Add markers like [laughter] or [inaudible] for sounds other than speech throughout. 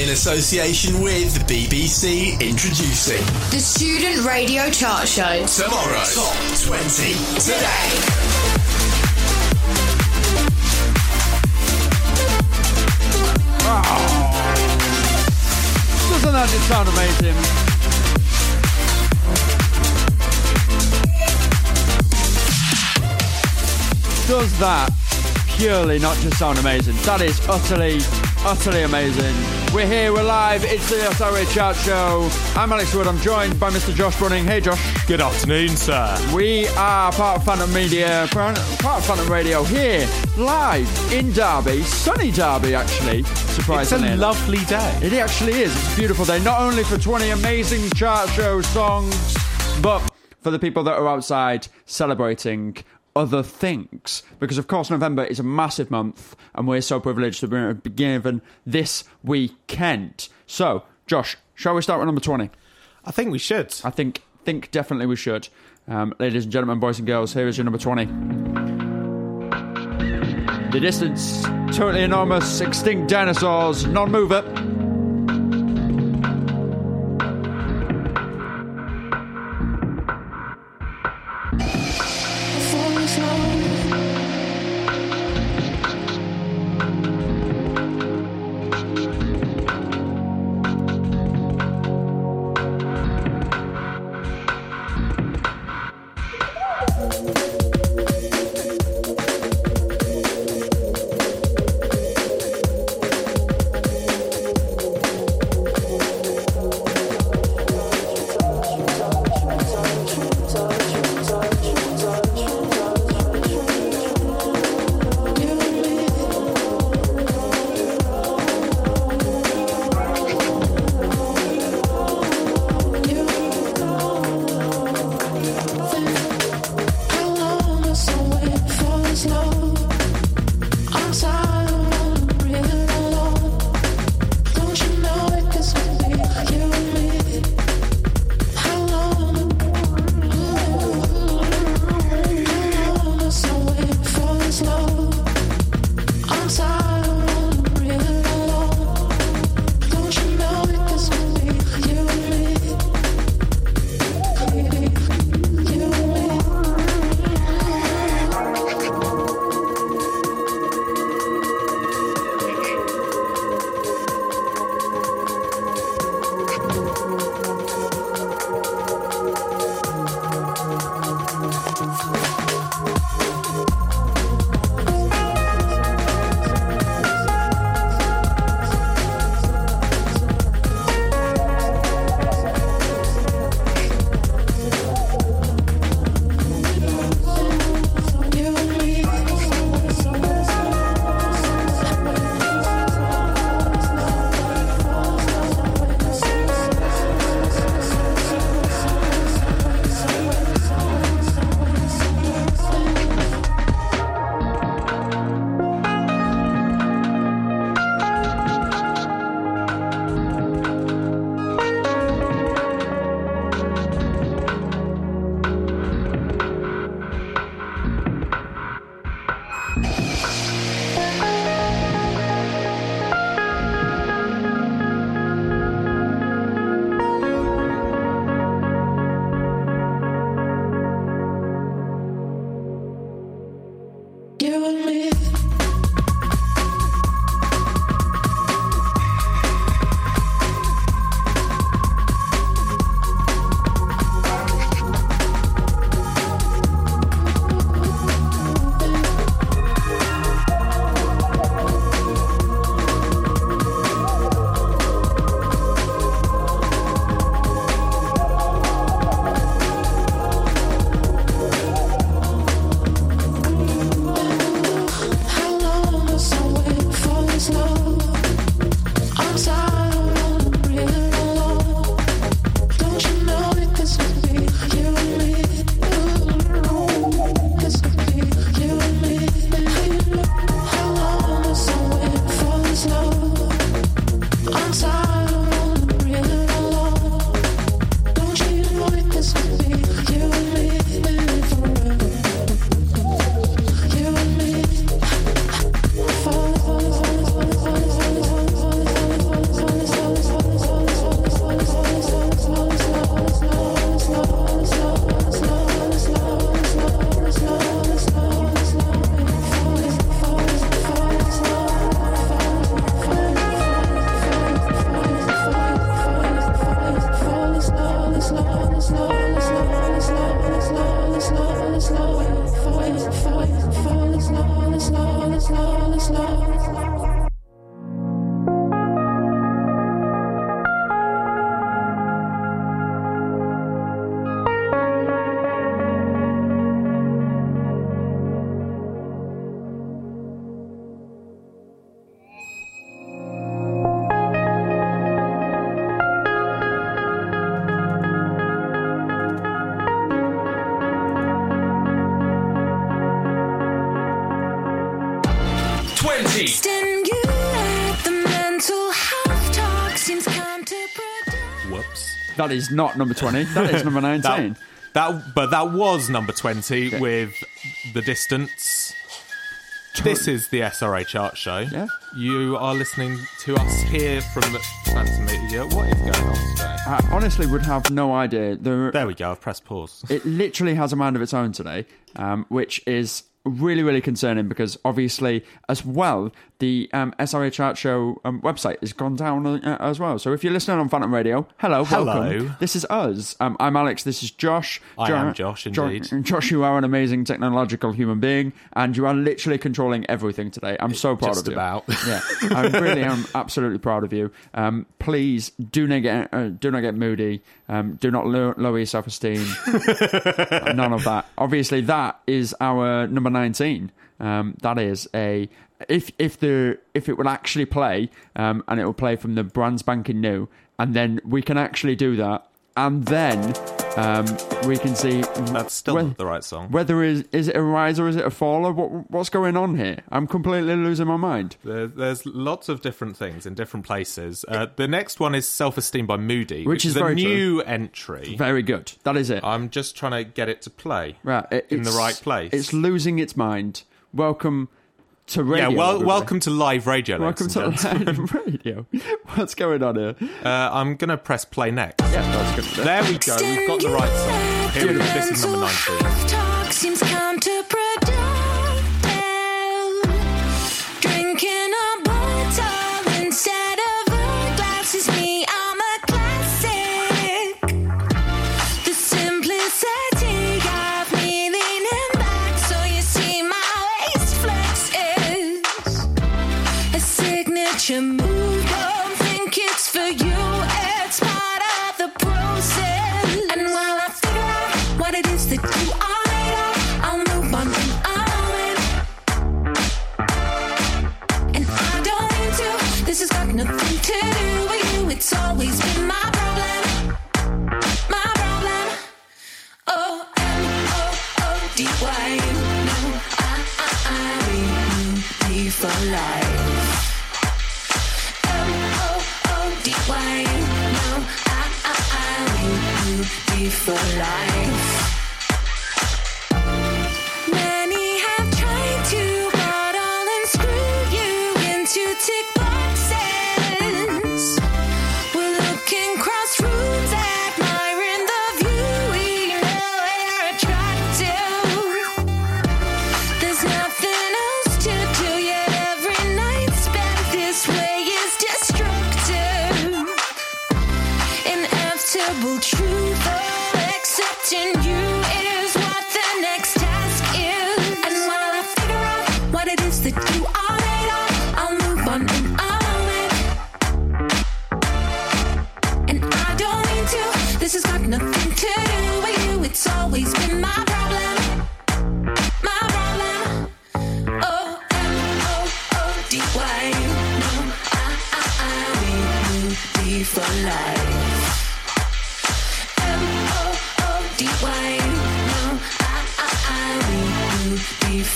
in association with the BBC introducing The Student Radio Chart Show. Tomorrow Top 20 Today. Ah. Doesn't that just sound amazing? Does that purely not just sound amazing? That is utterly, utterly amazing. We're here, we're live, it's the SRA Chat Show. I'm Alex Wood, I'm joined by Mr. Josh Brunning. Hey Josh. Good afternoon, sir. We are part of Phantom Media, part of Phantom Radio here, live in Derby, sunny Derby actually, It's a lovely day. It actually is. It's a beautiful day, not only for 20 amazing chart show songs, but for the people that are outside celebrating other things. Because, of course, November is a massive month, and we're so privileged to be given this weekend. So, Josh, shall we start with number 20? I think we should. I think think definitely we should. Um, ladies and gentlemen, boys and girls, here is your number 20. The distance, totally enormous, extinct dinosaurs, non That is not number 20. That is number 19. That, that, but that was number 20 with The Distance. This is the SRA Chart Show. Yeah. You are listening to us here from the Phantom Media. What is going on today? I honestly would have no idea. There, There we go. I've pressed pause. it literally has a mind of its own today, um, which is really, really concerning because obviously, as well, the um, SRA Chart Show um, website has gone down uh, as well. So if you're listening on Phantom Radio, hello, Hello. welcome. This is us. Um, I'm Alex. This is Josh. I Jo- am Josh, Jo- indeed. [laughs] Josh, you are an amazing technological human being, and you are literally controlling everything today. I'm so proud Just of you. about. [laughs] Yeah, I really am absolutely proud of you. Um, please do not get uh, do not get moody. Um, do not lo- lower your self esteem. [laughs] None of that. Obviously, that is our number nineteen. Um, that is a if if the if it will actually play um, and it will play from the brand spanking new, and then we can actually do that, and then um, we can see That's still not the right song. whether is is it a rise or is it a fall or what what's going on here? I'm completely losing my mind. There, there's lots of different things in different places. Uh, the next one is Self Esteem by Moody, Which is a new entry. Very good. That is it. I'm just trying to get it to play. right, it- in the right place. It's losing its mind. Welcome to radio. yeah, well, everybody. welcome to live radio. Welcome to live radio. What's going on here? Uh, I'm going to press play next. Yeah, that's good. There we go. We've got the right song. Here. This is number 19. Signature move. Think it's for you. It's part of the process. And while I figure out what it is that you are made of, I'll move on and on. And I don't to. This has got nothing to do with you. It's always been my problem. My problem. No, I, I, I, for life. For life.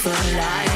For life.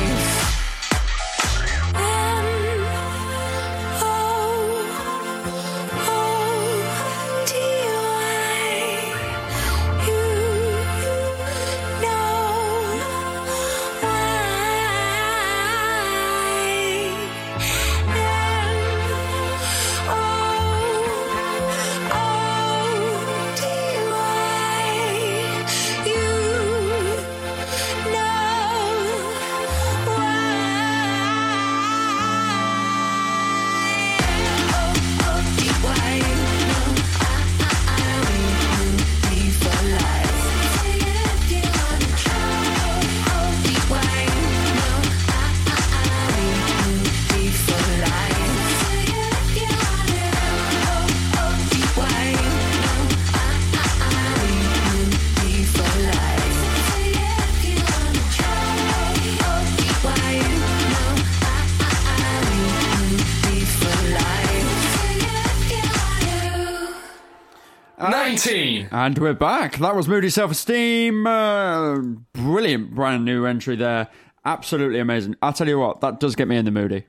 And we're back. That was Moody Self Esteem. Uh, brilliant brand new entry there. Absolutely amazing. I'll tell you what, that does get me in the moody.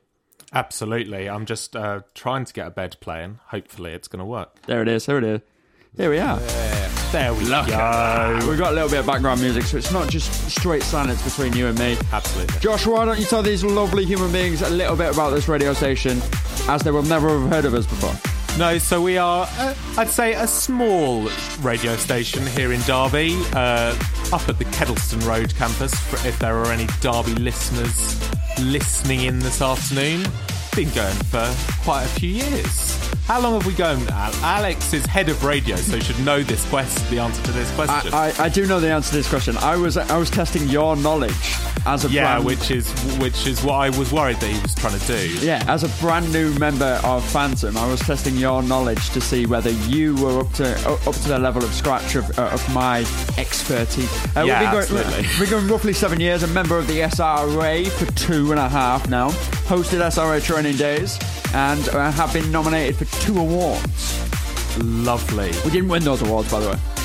Absolutely. I'm just uh, trying to get a bed playing. Hopefully, it's going to work. There it is. There it is. Here we are. There we Look go. We've got a little bit of background music, so it's not just straight silence between you and me. Absolutely. Josh, why don't you tell these lovely human beings a little bit about this radio station, as they will never have heard of us before? No, so we are, uh, I'd say, a small radio station here in Derby, uh, up at the Kedleston Road campus. For if there are any Derby listeners listening in this afternoon, been going for quite a few years. How long have we gone? Al? Alex is head of radio, so he should know this question, the answer to this question. I, I, I do know the answer to this question. I was I was testing your knowledge as a yeah, brand, which is which is what I was worried that he was trying to do. yeah as a brand new member of Phantom, I was testing your knowledge to see whether you were up to up to the level of scratch of, uh, of my expertise. Uh, Yeah, we've been absolutely. Going, we've been going roughly seven years. A member of the SRA for two and a half now. Hosted SRA training days and uh, have been nominated for two awards. Lovely. We didn't win those awards, by the way.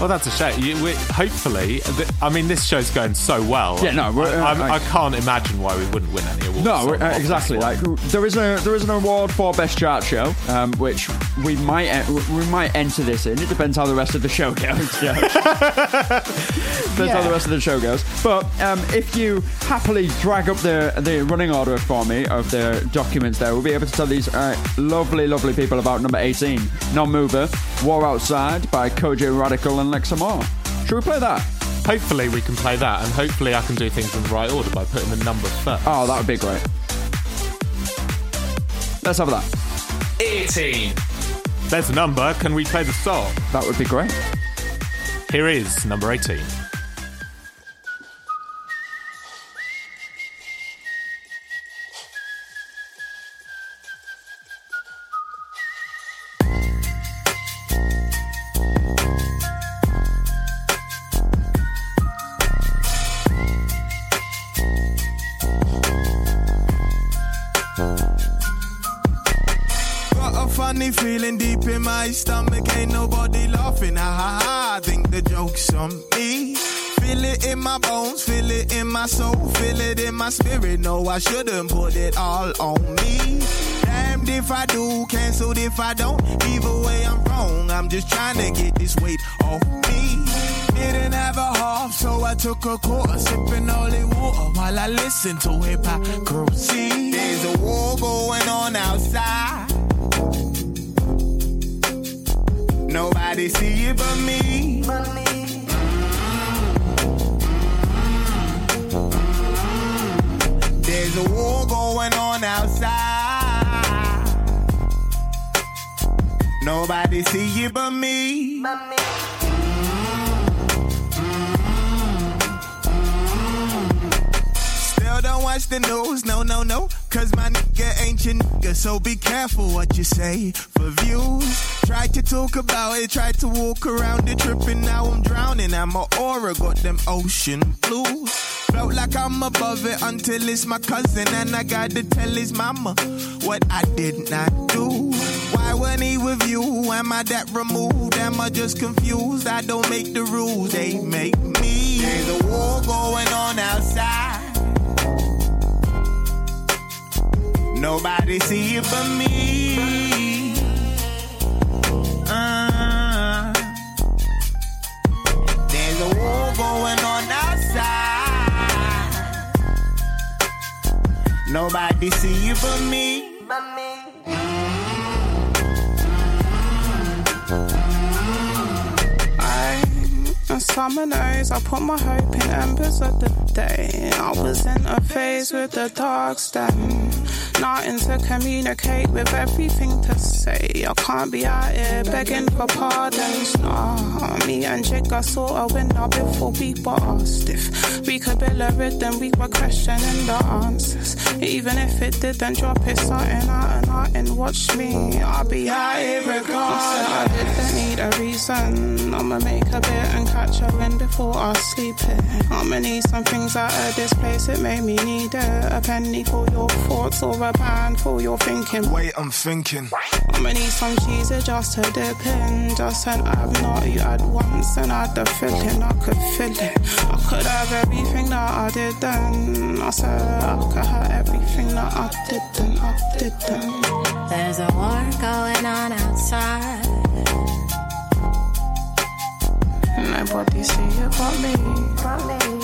Well, that's a shame. You, we, hopefully, th- I mean, this show's going so well. Yeah, no, we're- I, I'm- uh, I can't imagine why we wouldn't win any awards. No, on- uh, on exactly. Like one. there is a there is an award for best chart show, um, which we might en- we might enter this in. It depends how the rest of the show goes. [laughs] Yeah. depends how the rest of the show goes. But um, if you happily drag up the the running order for me of the documents, there we'll be able to tell these uh, lovely lovely people about number eighteen, non-mover, War Outside by Kojey Radical and Lex Amor. Should we play that? hopefully we can play that, and hopefully I can do things in the right order by putting the number first. Oh, that would be great. Let's have that. 18. There's a number. Can we play the song? That would be great. Here is number 18. My stomach. Ain't nobody laughing. Ha ha ha. I think the joke's on me. Feel it in my bones, feel it in my soul, feel it in my spirit. No, I shouldn't put it all on me. Damned if I do, cancelled if I don't. Either way, I'm wrong. I'm just trying to get this weight off me. Didn't have a half, so I took a quarter, sipping holy water while I listened to hypocrisy. There's a war going on outside. Nobody see it but me. There's a war going on outside. Nobody see it but me. Still don't watch the news, no, no, no. Cause my nigga ain't your nigga, so be careful what you say for views. Tried to talk about it, tried to walk around it, tripping, now I'm drowning. And my aura got them ocean blues. Felt like I'm above it until it's my cousin, and I gotta tell his mama what I did not do. Why when he with you? Am I that removed? Am I just confused? I don't make the rules, they make me. There's a war going on outside. Nobody see it but me. Uh, there's a war going on outside. Nobody see it but me. I, summer nights, I put my hope in embers of the I was in a phase with the dark stem. Nothing to communicate with everything to say. I can't be out here begging for pardons. Nah, me and i saw a winner before we were stiff. We could build a rhythm, we were questioning the answers. Even if it didn't drop, it's something out and out and watch me. I'll be out here regardless. I didn't need a reason. I'ma make a bit and catch a wind before I sleep It. I'ma need something things out of this place, it made me need it. A penny for your thoughts or a pound for your thinking. Wait, I'm thinking. I'ma need some cheese just to dip in. Just an I've not you had once and I had the feeling I could feel it. I could have everything that I did then. I said I could have everything that I didn't. I didn't. There's a war going on outside. Nobody see it but me. But me.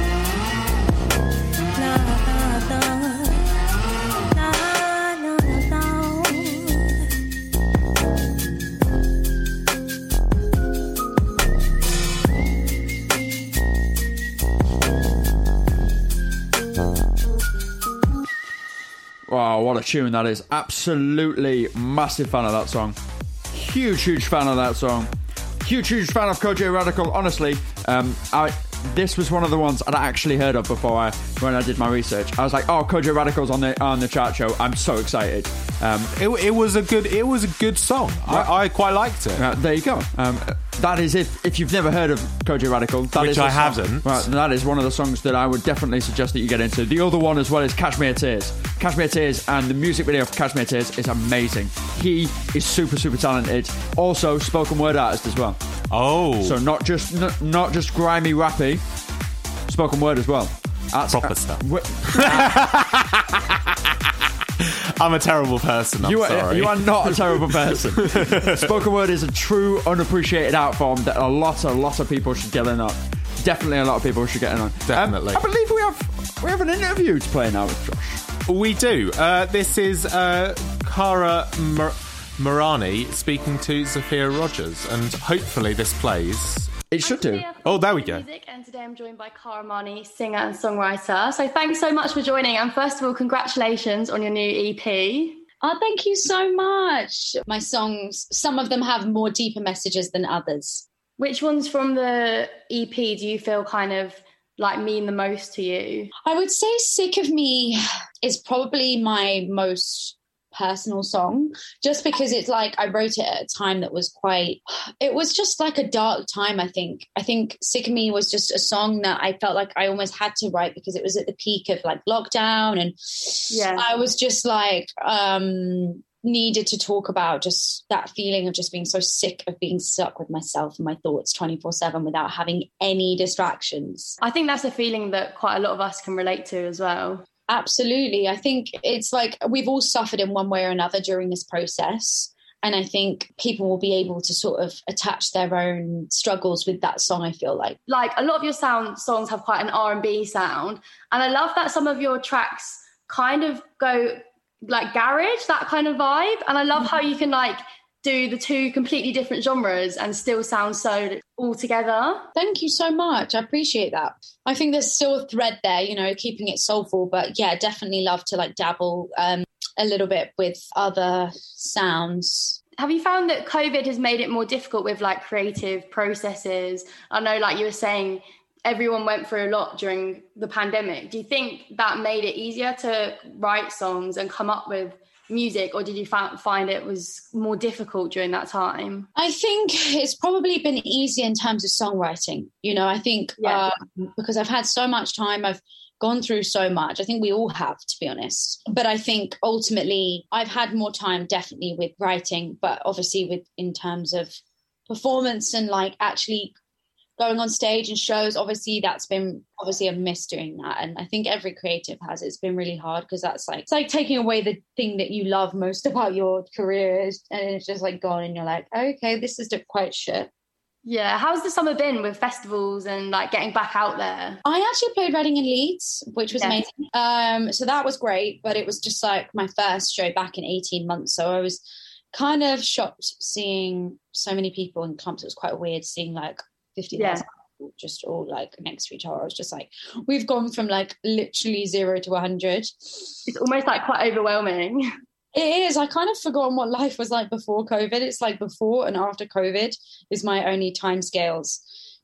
Wow, what a tune that is. Absolutely massive fan of that song. Huge, huge fan of that song. Huge, huge fan of Kojey Radical. Honestly, um, I this was one of the ones I'd actually heard of before I when I did my research. I was like, oh, Kojey Radical's on the on the chart show. I'm so excited. Um, It, it was a good. It was a good song. I, I quite liked it. uh, there you go. Um, that is if if you've never heard of Kojey Radical, that Which is a I song- haven't. Right, that is one of the songs that I would definitely suggest that you get into. The other one as well is Cashmere Tears. Cashmere Tears and the music video for Cashmere Tears is amazing. He is super super talented. Also spoken word artist as well. Oh, So not just n- not just grimy rappy, spoken word as well. That's, Proper uh, stuff. w- [laughs] [laughs] [laughs] I'm a terrible person. I'm You are, sorry. you are not a terrible person. [laughs] Spoken word is a true, unappreciated art form that a lot, a lot of people should get in on. Definitely, a lot of people should get in on. Um, Definitely. I believe we have we have an interview to play now with Josh. We do. Uh, this is uh, Cara Mur- Murani speaking to Sophia Rogers, and hopefully this plays. It should do. Oh, there we go. Music, and today I'm joined by Kara Marni, singer and songwriter. So thanks so much for joining. And first of all, congratulations on your new EP. Oh, thank you so much. My songs, some of them have more deeper messages than others. Which ones from the EP do you feel kind of like mean the most to you? I would say Sick of Me is probably my most personal song just because it's like I wrote it at a time that was quite it was just like a dark time I think I think Sick of Me was just a song that I felt like I almost had to write because it was at the peak of like lockdown and Yeah. I was just like um needed to talk about just that feeling of just being so sick of being stuck with myself and my thoughts 24/7 without having any distractions. I think that's a feeling that quite a lot of us can relate to as well. Absolutely. I think it's like we've all suffered in one way or another during this process. And I think people will be able to sort of attach their own struggles with that song, I feel like. Like a lot of your sound songs have quite an R&B sound, and I love that some of your tracks kind of go like garage, that kind of vibe, and I love how mm-hmm. you can like do the two completely different genres and still sound so all together. Thank you so much. I appreciate that. I think there's still a thread there, you know, keeping it soulful, but yeah, definitely love to like dabble um, a little bit with other sounds. Have you found that COVID has made it more difficult with like creative processes? I know, like you were saying, everyone went through a lot during the pandemic. Do you think that made it easier to write songs and come up with music, or did you find it was more difficult during that time? I think it's probably been easier in terms of songwriting. You know, I think Yeah. um, because I've had so much time, I've gone through so much. I think we all have, to be honest. But I think ultimately, I've had more time definitely with writing, but obviously with in terms of performance and like actually going on stage and shows obviously that's been obviously a miss doing that and i think every creative has it's been really hard because that's like it's like taking away the thing that you love most [laughs] about your career and it's just like gone and you're like okay this is quite shit Yeah. How's the summer been with festivals and like getting back out there? I actually played Reading and Leeds, which was Yeah. amazing. Um, so that was great, but it was just like my first show back in 18 months. So I was kind of shocked seeing so many people in clumps. It was quite weird seeing like 50,000 Yeah. just all like next to each other. I was just like, we've gone from like literally zero to 100. It's almost like quite overwhelming. [laughs] It is. I kind of forgotten what life was like before COVID. It's like before and after COVID is my only time scales.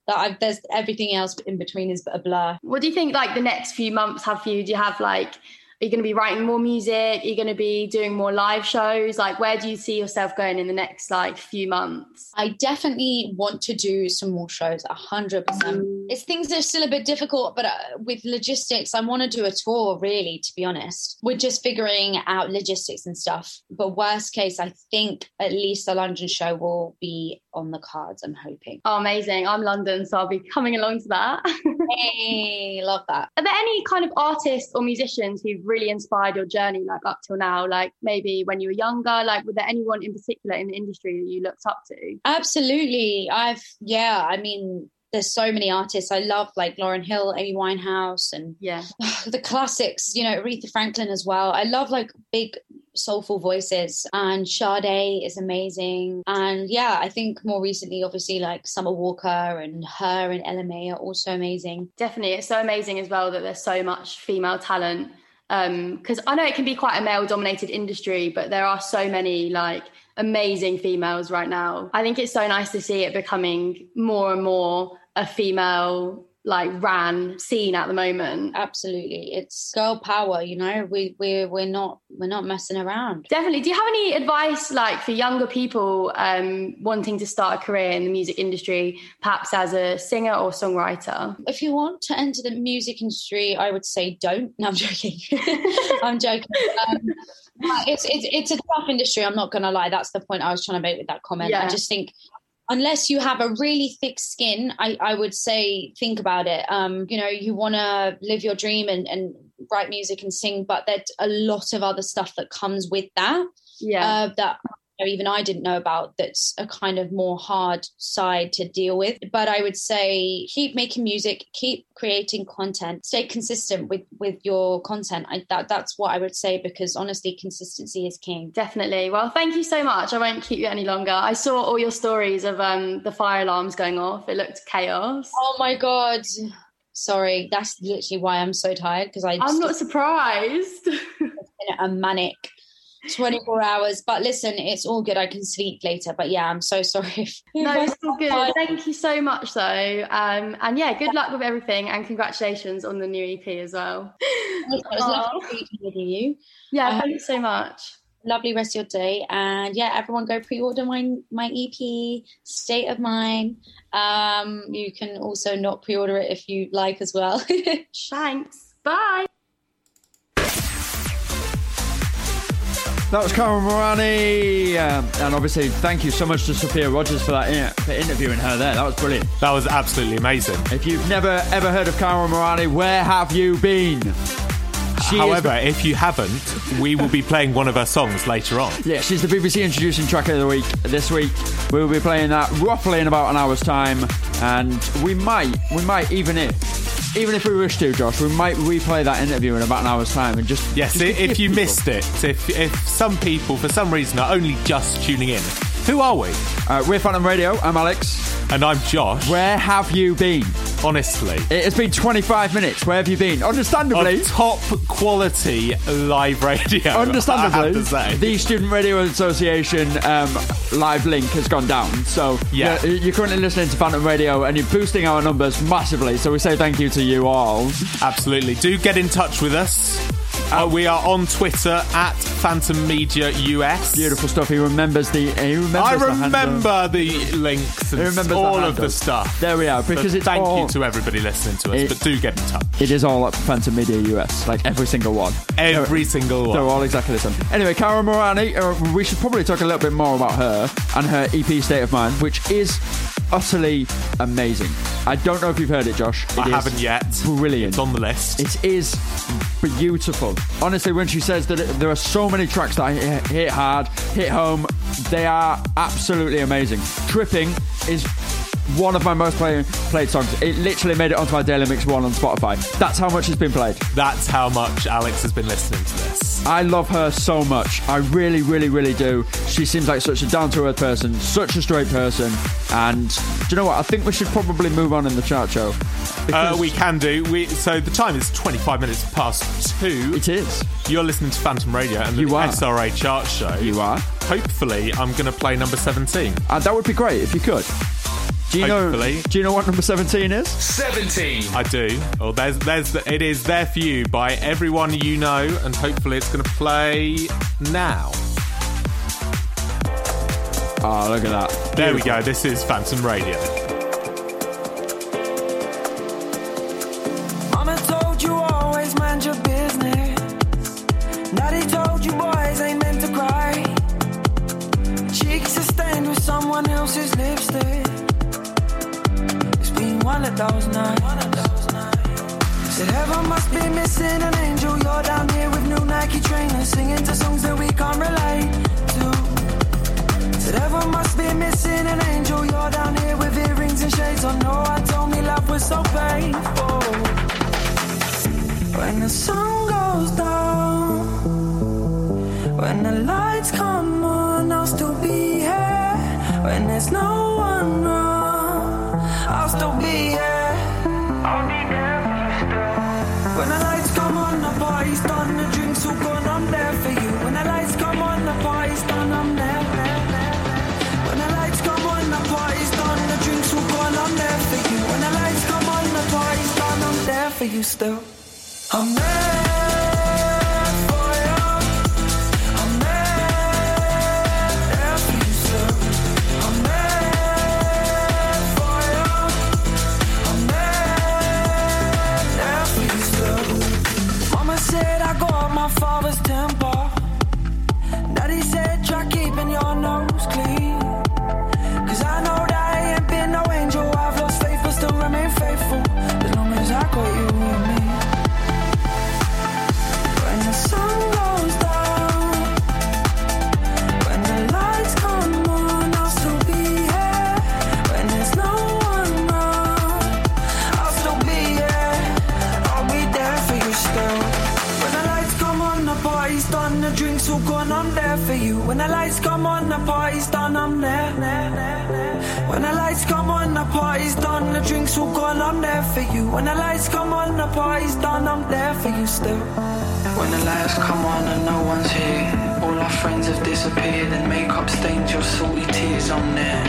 That I've, there's everything else in between is a blur. What do you think like the next few months have for you? Do you have like are you going to be writing more music? Are you going to be doing more live shows? Like, where do you see yourself going in the next like few months? I definitely want to do some more shows, hundred percent. It's things that are still a bit difficult, but uh, with logistics, I want to do a tour. Really, to be honest, we're just figuring out logistics and stuff. But worst case, I think at least a London show will be on the cards. I'm hoping. Oh, amazing! I'm London, so I'll be coming along to that. [laughs] hey, love that. Are there any kind of artists or musicians who've really inspired your journey, like up till now? Like maybe when you were younger, like were there anyone in particular in the industry that you looked up to? Absolutely. I've yeah, I mean there's so many artists I love, like Lauryn Hill, Amy Winehouse, and yeah, [sighs] the classics. You know, Aretha Franklin as well. I love like big soulful voices, and Sade is amazing. And yeah, I think more recently, obviously, like Summer Walker and her and May are also amazing. Definitely, it's so amazing as well that there's so much female talent. Because um, I know it can be quite a male-dominated industry, but there are so many like amazing females right now. I think it's so nice to see it becoming more and more a female like ran scene at the moment. Absolutely. It's girl power, you know. We we we're not we're not messing around. Definitely. Do you have any advice like for younger people um wanting to start a career in the music industry, perhaps as a singer or songwriter? If you want to enter the music industry, I would say don't. No, I'm joking. [laughs] I'm joking. Um, it's, it's it's a tough industry. I'm not going to lie. That's the point I was trying to make with that comment. Yeah. I just think unless you have a really thick skin, I, I would say think about it. Um, you know, you want to live your dream and, and write music and sing, but there's a lot of other stuff that comes with that. Yeah. Uh, that know, even I didn't know about. That's a kind of more hard side to deal with. But I would say keep making music, keep creating content, stay consistent with with your content. I, that that's what I would say because honestly, consistency is king. Definitely. Well, thank you so much. I won't keep you any longer. I saw all your stories of um, the fire alarms going off. It looked chaos. Oh my god. Sorry, that's literally why I'm so tired because I. I'm not surprised. [laughs] a manic 24 hours. But listen, it's all good. I can sleep later. But yeah, I'm so [laughs] sorry. If, no, it's all good. Thank you so much, though. Um, and yeah, good luck with everything, and congratulations on the new EP as well. It was lovely with you. Yeah, Um, thanks so much. Lovely rest of your day, and yeah, everyone go pre-order my my EP, State of Mind. Um, you can also not pre-order it if you like as well. [laughs] Thanks. Bye. That was Cara Morani, um, and obviously thank you so much to Sophia Rogers for that in- for interviewing her there. That was brilliant. That was absolutely amazing. If you've never ever heard of Cara Morani, where have you been? She is- However, if you haven't, we will be playing one of her songs later on. [laughs] Yeah, she's the BBC introducing track of the week. This week we will be playing that roughly in about an hour's time, and we might, we might even if, even if we wish to, Josh, we might replay that interview in about an hour's time and just Yes, just [laughs] if you people- missed it, if if some people for some reason are only just tuning in, who are we? Uh, we're Phantom Radio. I'm Alex. And I'm Josh. Where have you been? Honestly, It has been 25 minutes. Where have you been? Understandably. of top quality live radio. I Understandably, have to say. the Student Radio Association um, live link has gone down. So Yeah. you're, you're currently listening to Phantom Radio and you're boosting our numbers massively. So we say thank you to you all. Absolutely. Do get in touch with us. Uh, we are on Twitter at Phantom Media US. Beautiful stuff. He remembers the. He remembers I the remember the links and He remembers the all of the stuff. There we are. So Because it's thank all, you to everybody listening to us, It- but do get in touch. It is all at Phantom Media US, like every single one. Every single one. They're all exactly the same. Anyway, Cara Morani, uh, we should probably talk a little bit more about her and her EP State of Mind, which is utterly amazing. I don't know if you've heard it, Josh. It I is haven't yet. Brilliant. It's on the list. It is beautiful. Honestly, when she says that there are so many tracks that hit, hit hard, hit home, they are absolutely amazing. Tripping is one of my most play, played songs. It literally made it onto my Daily Mix 1 on Spotify. That's how much it's been played. That's how much Alex has been listening to this. I love her so much. I really, really, really do. She seems like such a down to earth person, such a straight person. And do you know what? I think we should probably move on in the chart show. Uh, we can do. We so the time is twenty five minutes past two. It is. You're listening to Phantom Radio and the You are. SRA chart show. You are. Hopefully, I'm going to play number seventeen. And that would be great if you could. Do you know? Hopefully. Do you know what number seventeen is? 17. I do. Well, there's, there's, the, it is there for you by everyone you know, and hopefully it's going to play now. Oh, look at that. There we go. This is Phantom Radio. Mama told you always mind your business. You boys ain't meant to cry. Cheeks are stained with someone else's lipstick. It's been one of those nights. Said heaven must be missing an angel. You're down here with new Nike trainers, singing to songs that we can't relate to. Said heaven must be missing an angel. You're down here with earrings and shades on. No I told me love was so painful. When the sun goes down, when the lights come on, I'll still be here. When there's no one around, I'll still be here. I'll be there for you still. When the lights come on, the party's done, the drinks all gone, I'm there for you. When the lights come on, the party's done, I'm there. there, there, there. When the lights come on, the party's done, the drinks all gone, I'm there for you. When the lights come on, the party's done, I'm there for you still. I'm there I'm there for you. When the lights come on, the party's done, I'm there. When the lights come on, the party's done, the drinks all gone, I'm there for you. When the lights come on, the party's done, I'm there for you still. When the lights come on and no one's here, all our friends have disappeared and makeup stains your salty tears I'm there.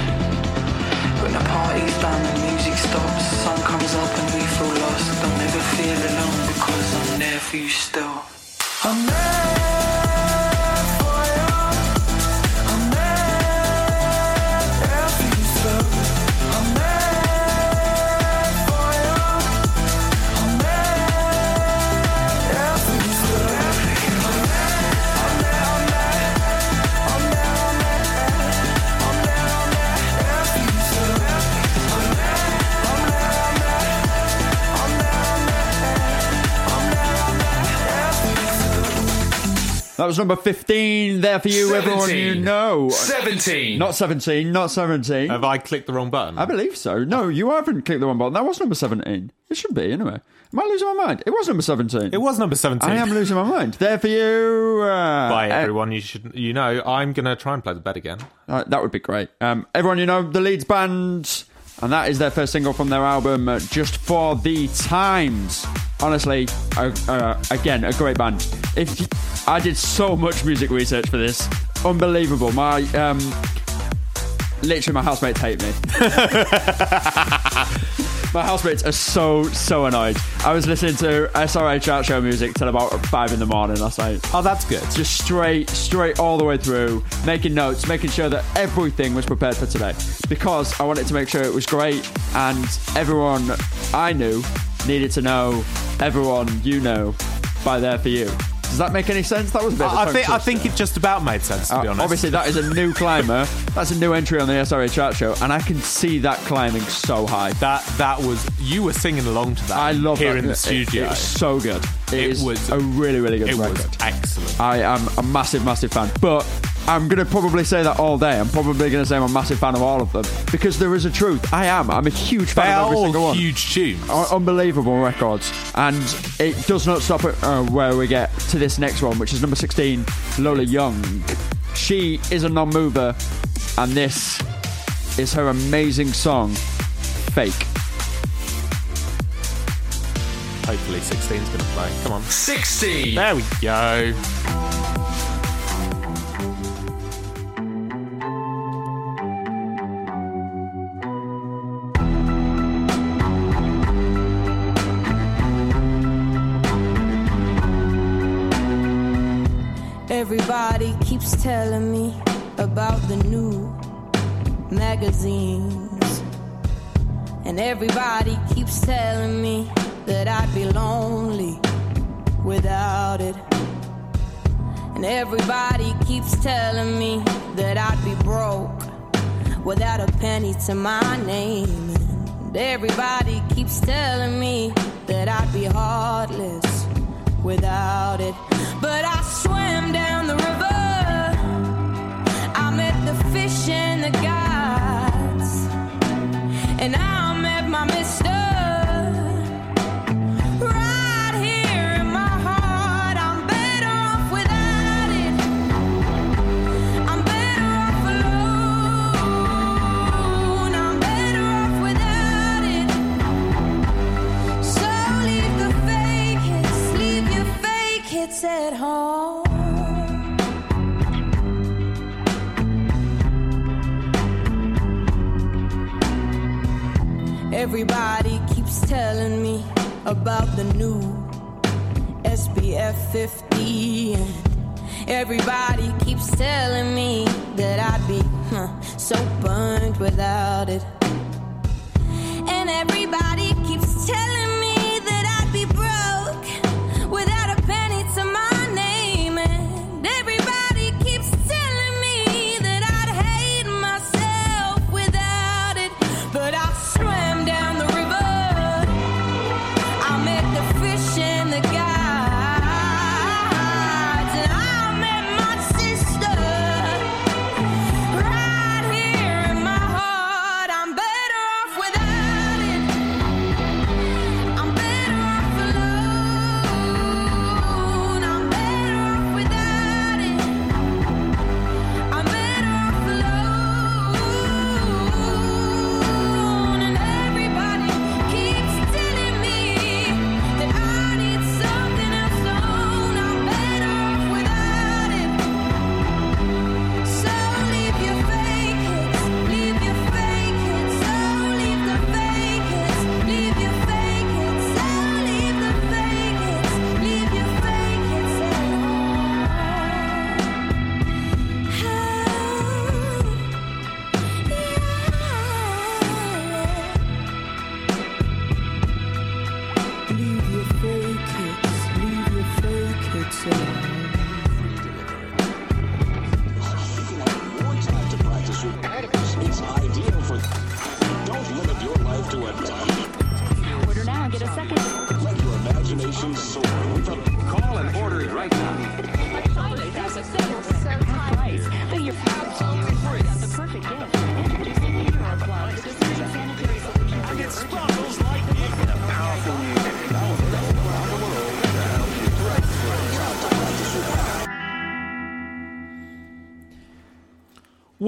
When the party's done and music stops, sun comes up and we feel lost. Don't ever feel alone because I'm there for you still. I'm there That was number 15 there for you, everyone you know. 17. Not 17, not 17. Have I clicked the wrong button? I believe so. No, you haven't clicked the wrong button. That was number 17. It should be, anyway. Am I losing my mind? It was number 17. It was number 17. I am losing my mind. There for you. Uh, By uh, everyone you should you know, I'm going to try and play the bet again. Uh, that would be great. Um, everyone, you know, the Leeds Band, and that is their first single from their album, uh, Just for the Times. Honestly, uh, uh, again, a great band. If you, I did so much music research for this, unbelievable. My um, literally, my housemates hate me. [laughs] [laughs] My housemates are so so annoyed. I was listening to SRA chart show music till about five in the morning last night. Oh, that's good. Just straight, straight all the way through, making notes, making sure that everything was prepared for today. Because I wanted to make sure it was great and everyone I knew needed to know everyone you know by there for you. Does that make any sense? That was a bit I, I think I think it just about made sense to be Uh, honest. obviously, that is a new climber. [laughs] That's a new entry on the SRA chart show, and I can see that climbing so high. that that was you were singing along to that. I love here that. in the It- studio. It, was so good. It was- a really, really good it record. was excellent. I am a massive, massive fan. But I'm going to probably say that all day. I'm probably going to say I'm a massive fan of all of them because there is a truth. I am. I'm a huge fan They of are every all single one. huge tunes. Un- Unbelievable records. And it does not stop at uh, where we get to this next one, which is number 16, Lola Young. She is a non mover, and this is her amazing song, Fake. Hopefully, 16's going to play. Come on. 16. There we go. Keeps telling me about the new magazines. And everybody keeps telling me that I'd be lonely without it. And everybody keeps telling me that I'd be broke without a penny to my name. And everybody keeps telling me that I'd be heartless without it. But I swam down the river. And I Everybody keeps telling me about the new SPF 50 and everybody keeps telling me that I'd be huh, so burned without it. And everybody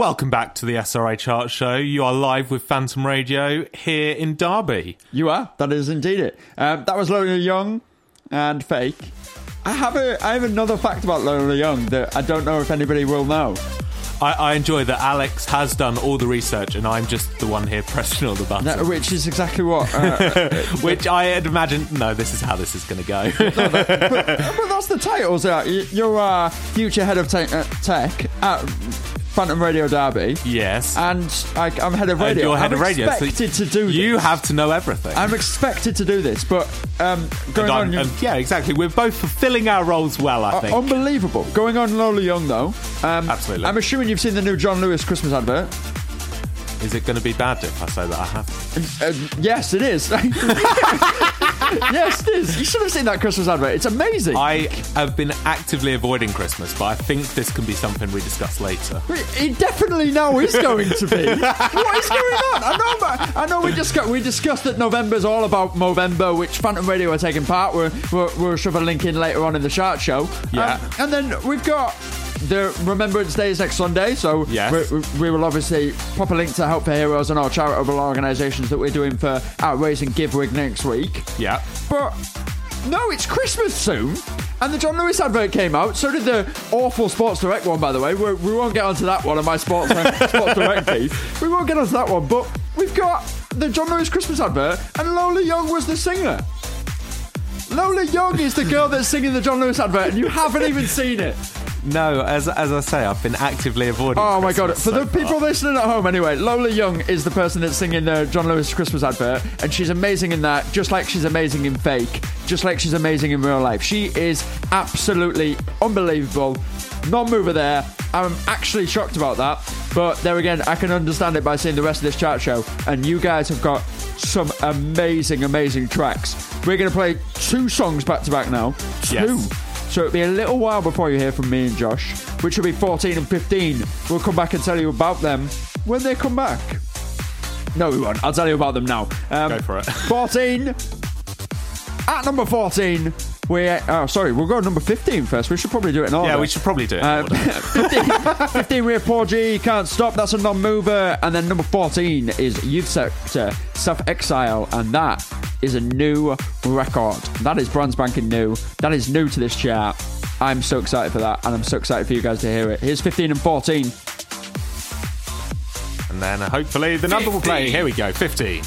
Welcome back to the SRA Chart Show. You are live with Phantom Radio here in Derby. You are. That is indeed it. Um, that was Lola Young and Fake. I have a I have another fact about Lola Young that I don't know if anybody will know. I, I enjoy that Alex has done all the research and I'm just the one here [laughs] pressing all the buttons. No, which is exactly what. [laughs] Uh, Which I had imagined, no, this is how this is going to go. [laughs] but that's the titles. Uh, you're uh, future head of te- uh, tech at Phantom Radio Derby. Yes. And I, I'm head of And radio. you're head I'm of radio. so expected to do You this. have to know everything. I'm expected to do this, but um, going And on. and yeah, exactly. We're both fulfilling our roles well, I Uh, think. unbelievable. Going on Lola Young though. Um, Absolutely. I'm assuming you've seen the new John Lewis Christmas advert. Is it going to be bad if I say that I have? Uh, yes, it is. [laughs] yes, it is. You should have seen that Christmas advert. It's amazing. I have been actively avoiding Christmas, but I think this can be something we discuss later. It definitely now is going to be. [laughs] what is going on? I know, I know we discussed we discussed that November's all about Movember, which Phantom Radio are taking part. We're we're, we'll shove a link in later on in the chart show. Yeah. Um, and then we've got the Remembrance Day is next Sunday, so Yes. we, we will obviously pop a link to Help for Heroes and our charitable organisations that we're doing for Outways and Give next week. Yeah. But no, it's Christmas soon. And the John Lewis advert came out. So did the awful Sports Direct one, by the way. We're, we won't get onto that one on my Sports, uh, [laughs] Sports Direct feed. We won't get onto that one. But we've got the John Lewis Christmas advert, and Lola Young was the singer. Lola Young is the girl that's singing the John Lewis advert, and you haven't even seen it. No, as as I say, I've been actively avoiding. Oh my god! For so the people listening at home, anyway, Lola Young is the person that's singing the John Lewis Christmas advert, and she's amazing in that, just like she's amazing in fake, just like she's amazing in real life. She is absolutely unbelievable. Non-mover there. I'm actually shocked about that, but there again, I can understand it by seeing the rest of this chart show, and you guys have got some amazing, amazing tracks. We're going to play two songs back to back now. Two. Yes. So it'll be a little while before you hear from me and Josh, which will be 14 and 15. We'll come back and tell you about them when they come back. No, we won't. I'll tell you about them now. Um, Go for it. [laughs] 14. At number 14, we oh sorry, we'll go number 15 first. We should probably do it in order. Yeah, we should probably do it. Uh, [laughs] 15, 15 Rear Porgy can't stop. That's a non-mover. And then number 14 is Youth Sector Self Exile, and that is a new record. That is brand Banking new. That is new to this chart. I'm so excited for that, and I'm so excited for you guys to hear it. Here's 15 and 14. And then uh, hopefully the number 15. will play. Here we go, 15.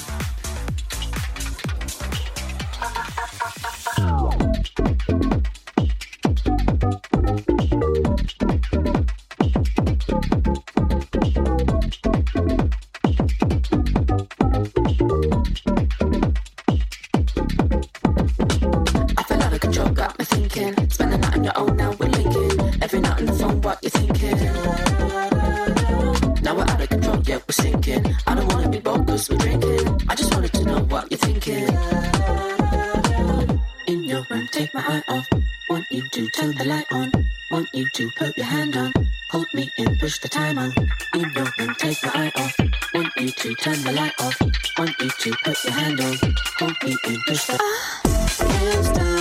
Turn the light on. Want you to put your hand on. Hold me in, push the time on. In your room, take my eye off. Want you to turn the light off. Want you to put your hand on. Hold me in, push the. Ah, Can't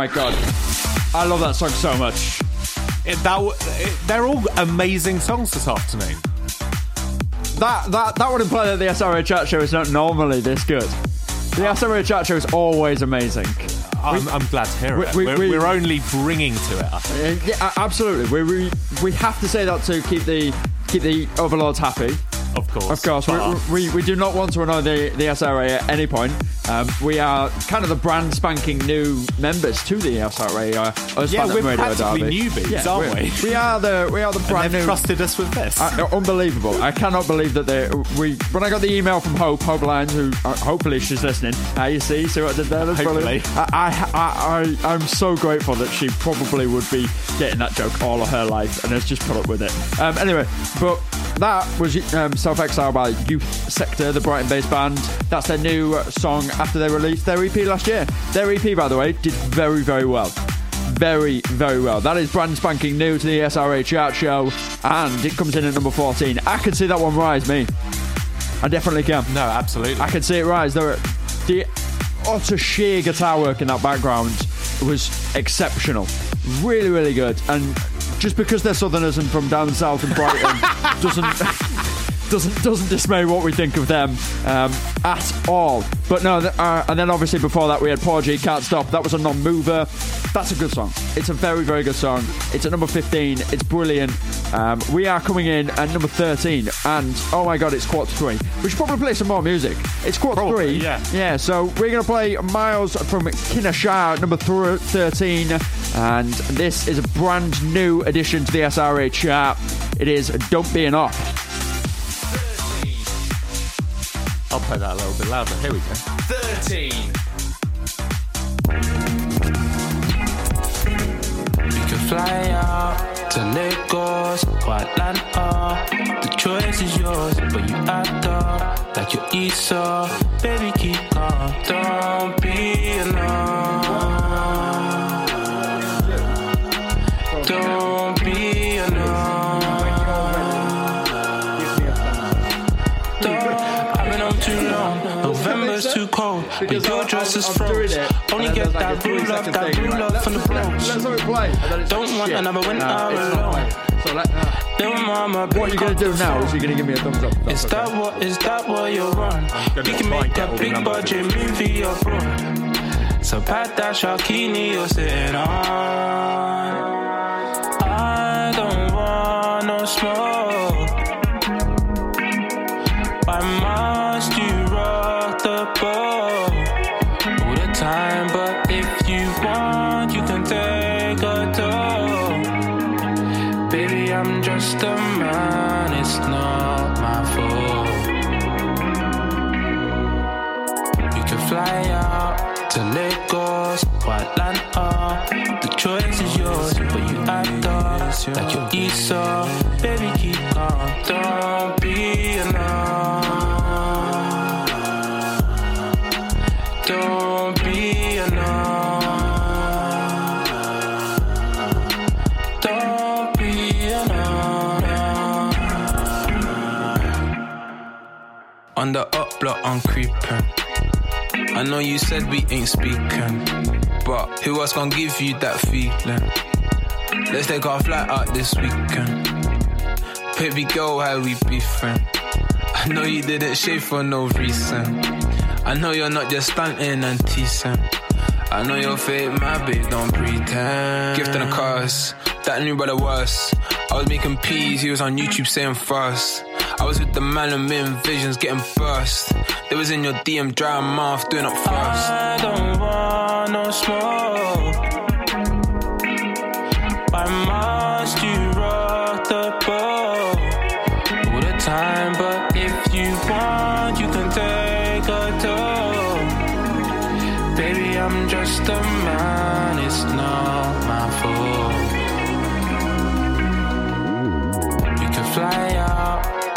my god, I love that song so much. It, that w- it, they're all amazing songs this afternoon. That that that would imply that the SRA chat show is not normally this good. The SRA chat show is always amazing. I'm, I'm glad to hear we- it. we- We, are we- we're only bringing to it. I think. Uh, yeah, a- absolutely. We, we we have to say that to keep the keep the overlords happy. Of course, Of course, But- we, we, we do not want to annoy the, the SRA at any point. Um, we are kind of the brand spanking new members to the SRA. Uh, us Yeah, we're Radio practically Derby. newbies, aren't we're- we? We are the we are the [laughs] brand new. trusted us with this. Uh, unbelievable! I cannot believe that they. We when I got the email from Hope Hope Lyons, who uh, hopefully she's listening. Uh, you see, see what I did there? That's brilliant. Hopefully. I, I, I, I'm so grateful that she probably would be getting that joke all of her life and has just put up with it. Um, anyway, but that was um, Self Exile by Youth Sector, the Brighton based band. That's their new song after they released their EP last year. Their EP, by the way, did very, very well. Very, very well. That is brand spanking new to the SRA chart show, and it comes in at number 14. I can see that one rise, me. I definitely can. no, absolutely. I can see it rise. There, the utter sheer guitar work in that background was exceptional. Really, really good. And just because they're Southerners and from down south and Brighton [laughs] doesn't. Doesn't doesn't dismay what we think of them um, at all. But no, th- uh, and then obviously before that we had Porgy Can't Stop. That was a non-mover. That's a good song. It's a very very good song. It's at number 15. It's brilliant. Um, we are coming in at number 13, and oh my god, it's quarter three. We should probably play some more music. It's quarter Probably, three. yeah. Yeah. So we're gonna play Miles from Kinshasa, number thir- 13, and this is a brand new addition to the SRA chart. It is Don't Be an Op. I'll play that a little bit louder. Here we go. 13. We can fly out to Lagos or Atlanta. The choice is yours, but you act up like you're Esau. Baby, keep calm. Don't be alone. Too cold, but your dress is froze. Only get that rule up, that rule up from the bros. Don't want another winter alone. So let, uh, Little mama, what you're gonna do now is you're gonna give me a thumbs up. Is that what is that what you're on? We can make a big budget movie abroad. So pat that Sharkini you're sitting on. I don't want no smoke. Up like you're Esau. Baby, keep calm, don't be alone. Don't be alone. Don't be alone. On the up block, I'm creeping. I know you said we ain't speaking, but who else gonna give you that feeling? Let's take our flight out this weekend. Baby girl, how we be beefing? I know you didn't shave for no reason. I know you're not just stunting and teasing. I know you're fake, my babe, don't pretend. Gifting a cars, that new brother was. I was making peas, he was on YouTube saying first. I was with the man and making visions getting burst. They was in your DM dry mouth doing up first. I don't want no smoke.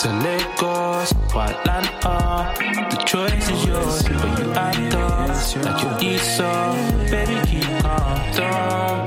You Lagos or Atlanta. The choice is yours, but you act up like you're Esau. Baby, keep calm,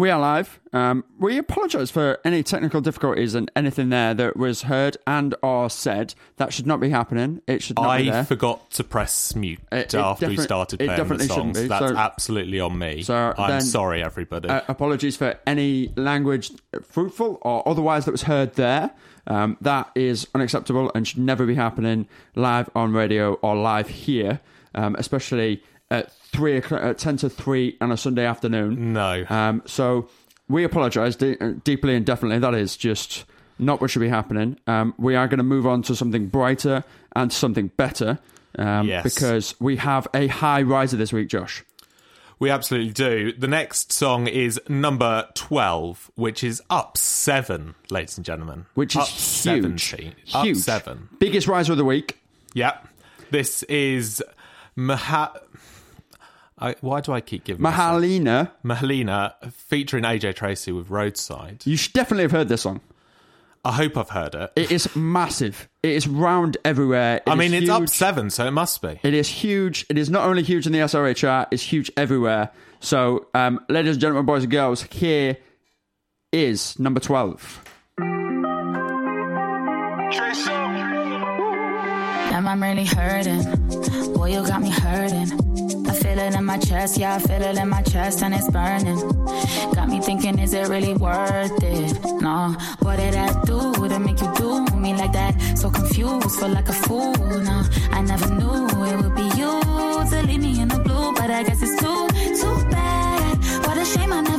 We are live. Um, we apologise for any technical difficulties and anything there that was heard and or said. That should not be happening. It should not be I forgot to press mute It- it after we started playing the songs. be, That's so- absolutely on me. So I'm then- sorry, everybody. Uh, apologies for any language fruitful or otherwise that was heard there. Um, that is unacceptable and should never be happening live on radio or live here, um, especially at three o'clock, at ten to three on a Sunday afternoon. No. Um, so we apologise de- deeply and definitely. That is just not what should be happening. Um, we are going to move on to something brighter and something better. Um, Yes. Because we have a high riser this week, Josh. We absolutely do. The next song is number 12, which is up seven, ladies and gentlemen. Which is up huge. 17. Up seven. Biggest riser of the week. Yep. This is Maha. I, why do I keep giving myself- Mahalina. Mahalina featuring AJ Tracey with Roadside. You should definitely have heard this song. I hope I've heard it. It is massive. It is round everywhere. It I mean, it's up seven, so it must be. It is huge. It is not only huge in the SRA chart, it's huge everywhere. So, um, ladies and gentlemen, boys and girls, here is number 12. Damn, I'm really hurting. Boy, you got me hurting. I feel it in my chest, yeah, I feel it in my chest, and it's burning. Got me thinking, is it really worth it? No, what did I do to make you do me like that? So confused, feel like a fool. No, I never knew it would be you to leave me in the blue, but I guess it's too, too bad. What a shame I never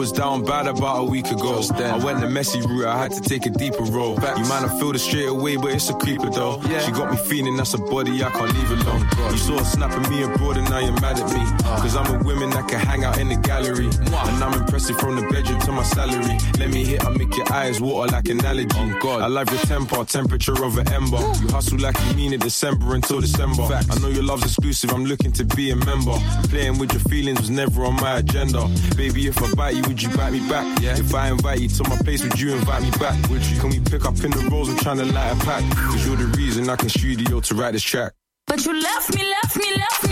was down bad about a week ago. I went the messy route, I had to take a deeper road. You might not feel it straight away, but it's a creeper though. She got me feeling that's a body I can't leave alone. You saw her snapping me abroad and now you're mad at me. Cause I'm a woman that can hang out in the gallery. And I'm impressive from the bedroom to my salary. Let me hit, I make your eyes water like an allergy. I love your temper, temperature of an ember. You hustle like you mean it December until December. I know your love's exclusive, I'm looking to be a member. Playing with your feelings was never on my agenda. Baby, if I bite you, would you bite me back? Yeah. If I invite you to my place, would you invite me back? Would you? Can we pick up in the rolls? I'm trying to light a pack. Cause you're the reason I can studio to write this track. But you left me, left me, left me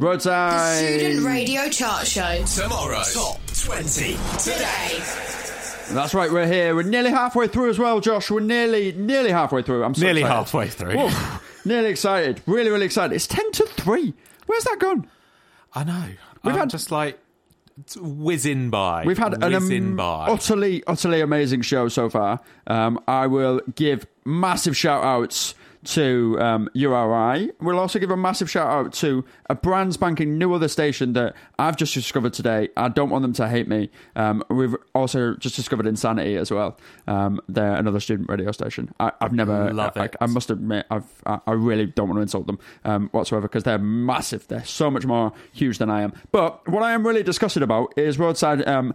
Roadside. Student Radio Chart Show. Tomorrow. Top 20. Today. That's right, we're here. We're nearly halfway through as well, Josh. We're nearly nearly halfway through. I'm so Nearly excited. halfway through. Whoa. nearly excited. Really, really excited. It's 10 to 3. Where's that gone? I know. We've I'm had- just like whizzing by. We've had an whizzing am- by. utterly, utterly amazing show so far. Um, I will give massive shout outs to um, URI. We'll also give a massive shout out to a brand spanking new other station that I've just discovered today. I don't want them to hate me. Um, we've also just discovered Insanity as well. Um, they're another student radio station. I, I've never, Love I, it. I must admit, I've, I, I really don't want to insult them um, whatsoever because they're massive. They're so much more huge than I am. But what I am really disgusted about is Roadside um,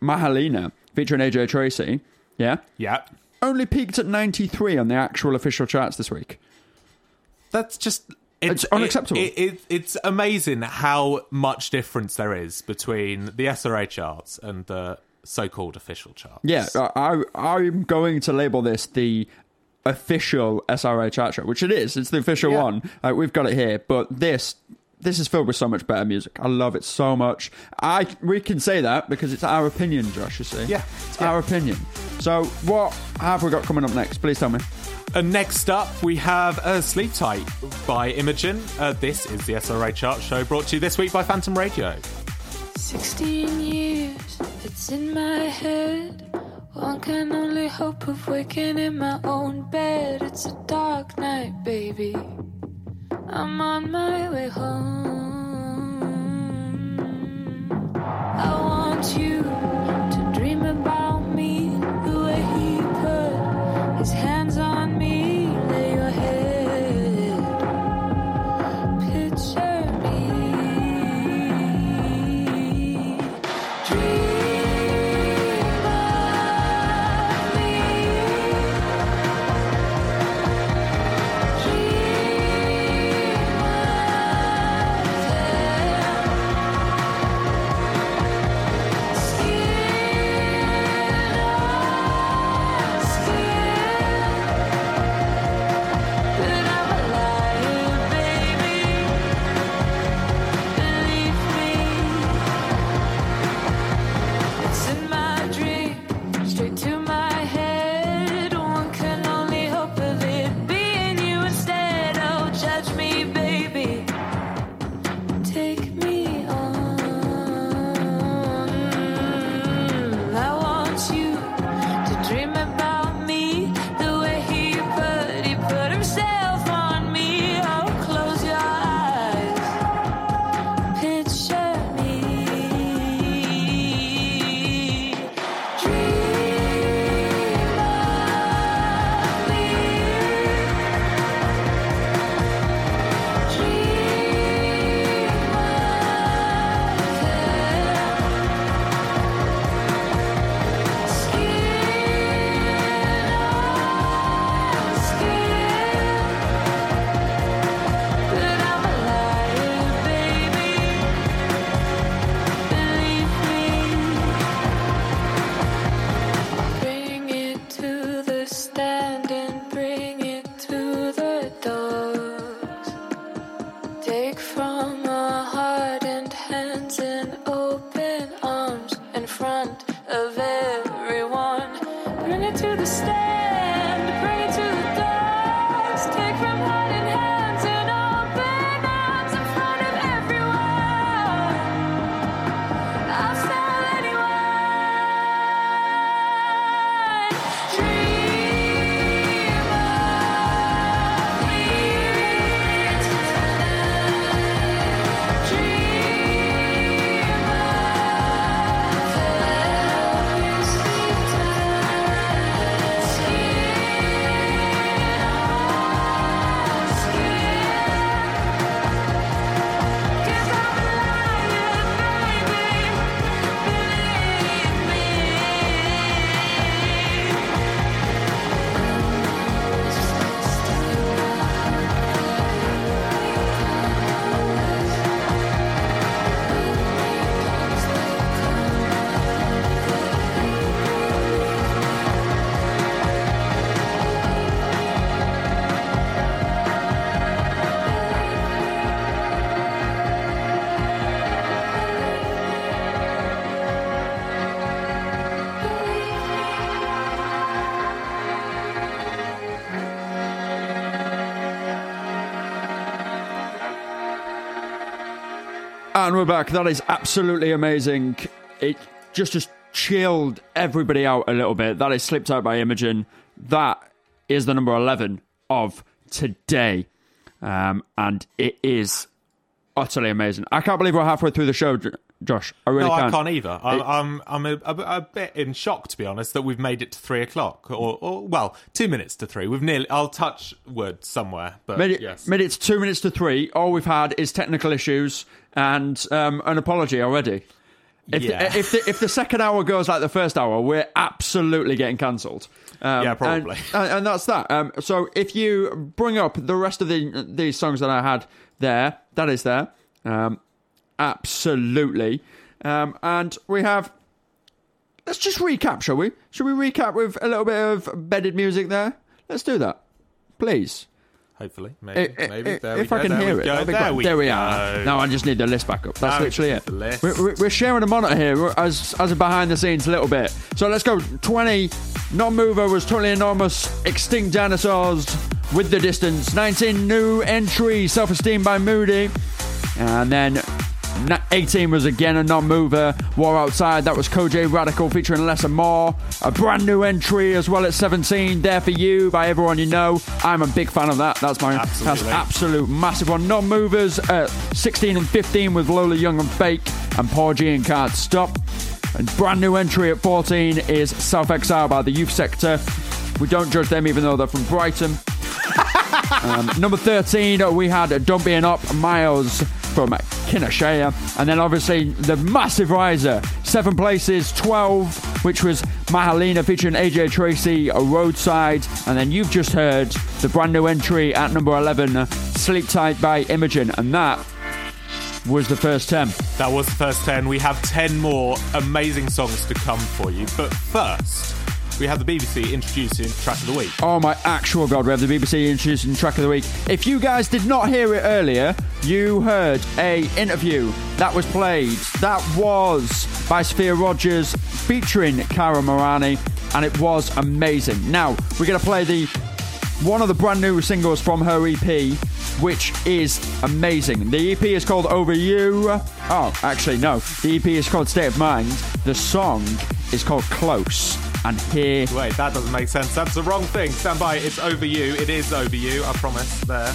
Mahalina featuring AJ Tracey. Yeah? Yeah. Only peaked at 93 on the actual official charts this week. That's just. It's unacceptable. It, it, it's amazing how much difference there is between the SRA charts and the so-called official charts. Yeah, I, I'm going to label this the official SRA chart show, which it is. It's the official Yeah. one. Uh, we've got it here, but this this is filled with so much better music. I love it so much. I we can say that because it's our opinion, Josh. You see, Yeah, it's our opinion. So, what have we got coming up next? Please tell me. And next up, we have uh, Sleep Tight by Imogen. Uh, this is the SRA chart show brought to you this week by Phantom Radio. 16 years, it's in my head. One can only hope of waking in my own bed. It's a dark night, baby. I'm on my way home. I want you to dream about me the way he put his hands we're back. That is absolutely amazing. It just just chilled everybody out a little bit. That is slipped out by Imogen. That is the number 11 of today. Um, and it is utterly amazing. I can't believe we're halfway through the show, Josh. I really no, can't. I can't either. I'm, It- I'm, I'm a, a, a bit in shock, to be honest, that we've made it to three o'clock, or, or well, two minutes to three. We've nearly. I'll touch wood somewhere, but Made it, yes, made it to two minutes to three. All we've had is technical issues and um, an apology already. If, Yeah. the, if, the, if the second hour goes like the first hour, we're absolutely getting cancelled. Um, Yeah, probably. [laughs] And, and, that's that. Um, so if you bring up the rest of the these songs that I had there, that is there. Um, absolutely. Um, and we have. Let's just recap, shall we? Should we recap with a little bit of bedded music there? Let's do that, please. Hopefully, maybe, I- I- maybe. I- There we if go, I can there hear we it, go, there we there we are. Now I just need the list back up. That's Now literally it. We're, we're- we're sharing a monitor here we're- as as a behind the scenes a little bit. So let's go. Twenty non-mover was totally enormous. Extinct dinosaurs with the distance. Nineteen new entry. Self-esteem by Moody, and then. Na- 18 was again a non-mover. War Outside, that was Kojey Radical featuring Lex Amor. A brand new entry as well at 17, There For You by everyone you know. I'm a big fan of that. That's my that's absolute massive one. Non-movers at 16 and 15 with Lola Young and Fake and Porgy and Can't Stop. And brand new entry at 14 is Self Exile by the Youth Sector. We don't judge them even though they're from Brighton. [laughs] Um, number 13, we had Don't Be an Op, Miles from Kinshasa. And then obviously the massive riser, seven places, 12, which was Mahalina featuring AJ Tracey, a Roadside. And then you've just heard the brand new entry at number 11, Sleep Tight by Imogen. And that was the first 10. That was the first 10. We have 10 more amazing songs to come for you. But first, we have the BBC introducing track of the week. Oh my actual god, we have the BBC introducing track of the week. If you guys did not hear it earlier, you heard a interview that was played. That was by Sophia Rogers featuring Kara Marni, and it was amazing. Now, we're gonna play the one of the brand new singles from her EP, which is amazing. The EP is called Over You. Oh, actually, no. The EP is called State of Mind. The song is called Close. And here Wait, that doesn't make sense. That's the wrong thing. Stand by. It's over you. It is over you. I promise. There.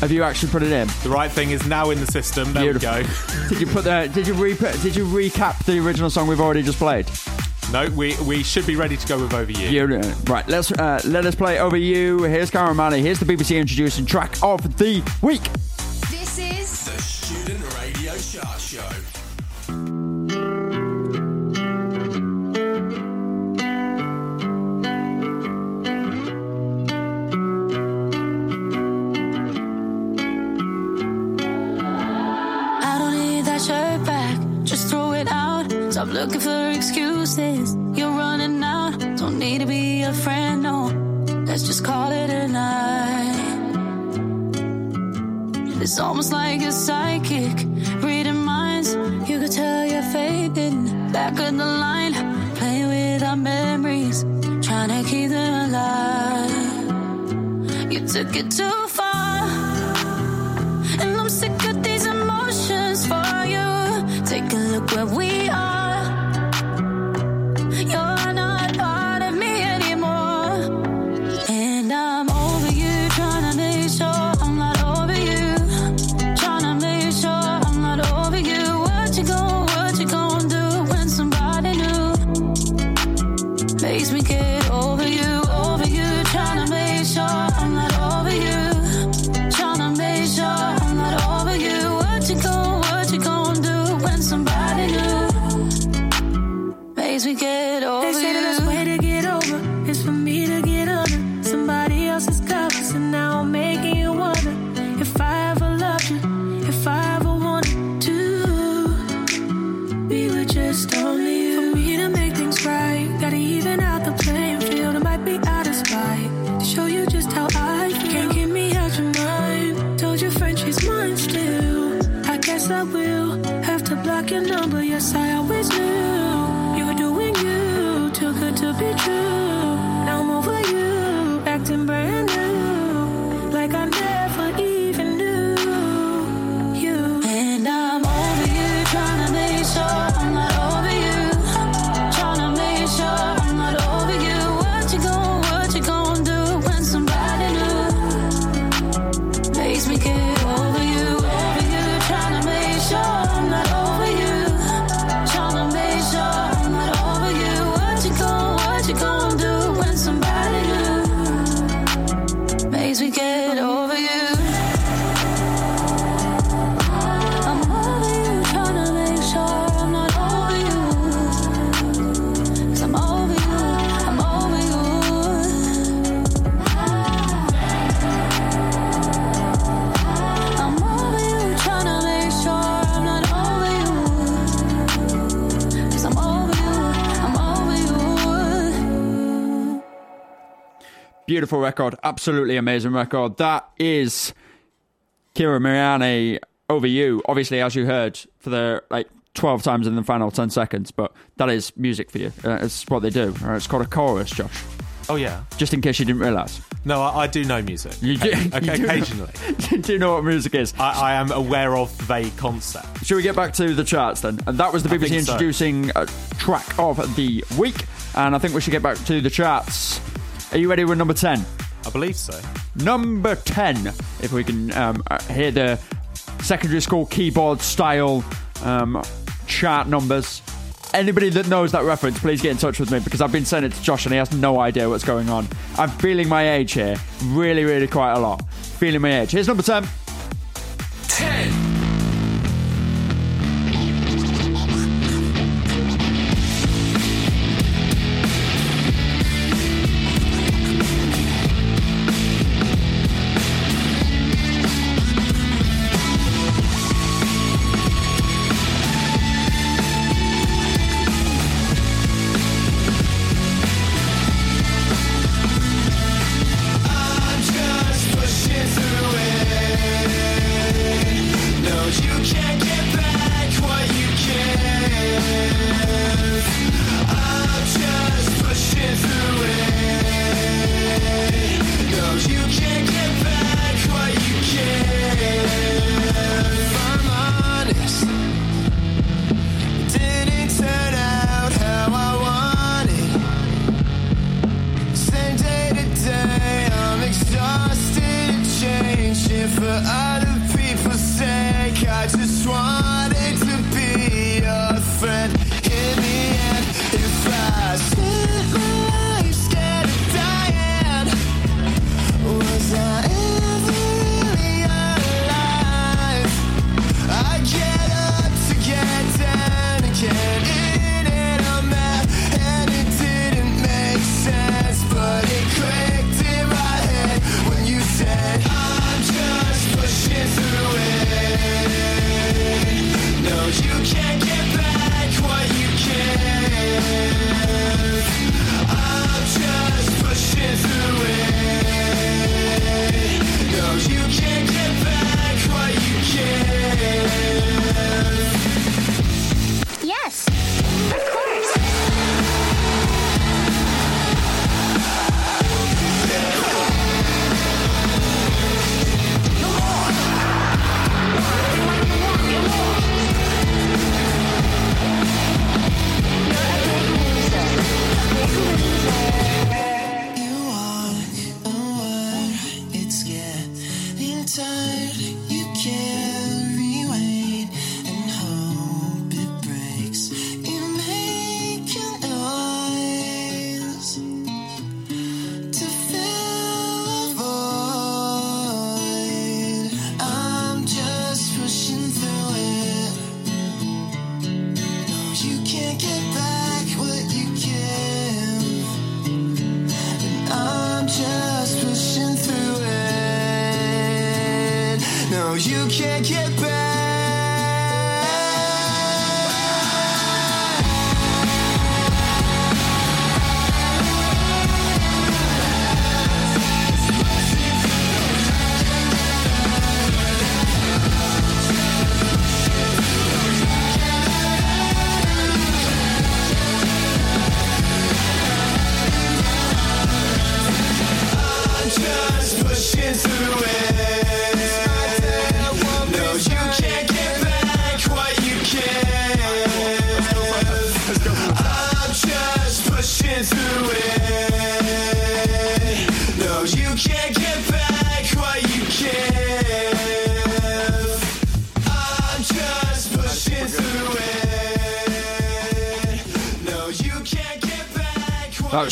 have you actually put it in? The right thing is now in the system. There Beautiful. we go. [laughs] Did you put the? Did you re- Did you recap the original song we've already just played? No, we we should be ready to go with over you. You, right. Let's uh, let us play over you. Here's Kara Marni. Here's the BBC introducing track of the week. Looking for excuses. You're running out, don't need to be a friend, no. Let's just call it a night. It's almost like a psychic, reading minds. You could tell you're fading. Back of the line, playing with our memories, trying to keep them alive. You took it too Beautiful record, absolutely amazing record. That is Kara Marni over you. Obviously, as you heard for the like 12 times in the final 10 seconds, but that is music for you. Uh, it's what they do. Uh, it's called a chorus, Josh. Oh yeah. Just in case you didn't realise. No, I, I do know music. You do, Okay, [laughs] you do know- occasionally. [laughs] you know what music is. I, I am aware of the concept. Should we get back to the charts then? And that was the BBC think so. introducing a track of the week. And I think we should get back to the charts. Are you ready with number 10? I believe so. Number 10, if we can um, uh, hear the secondary school keyboard style um, chart numbers. Anybody that knows that reference, please get in touch with me because I've been sending it to Josh and he has no idea what's going on. I'm feeling my age here, really, really quite a lot. Feeling my age. Here's number 10. 10.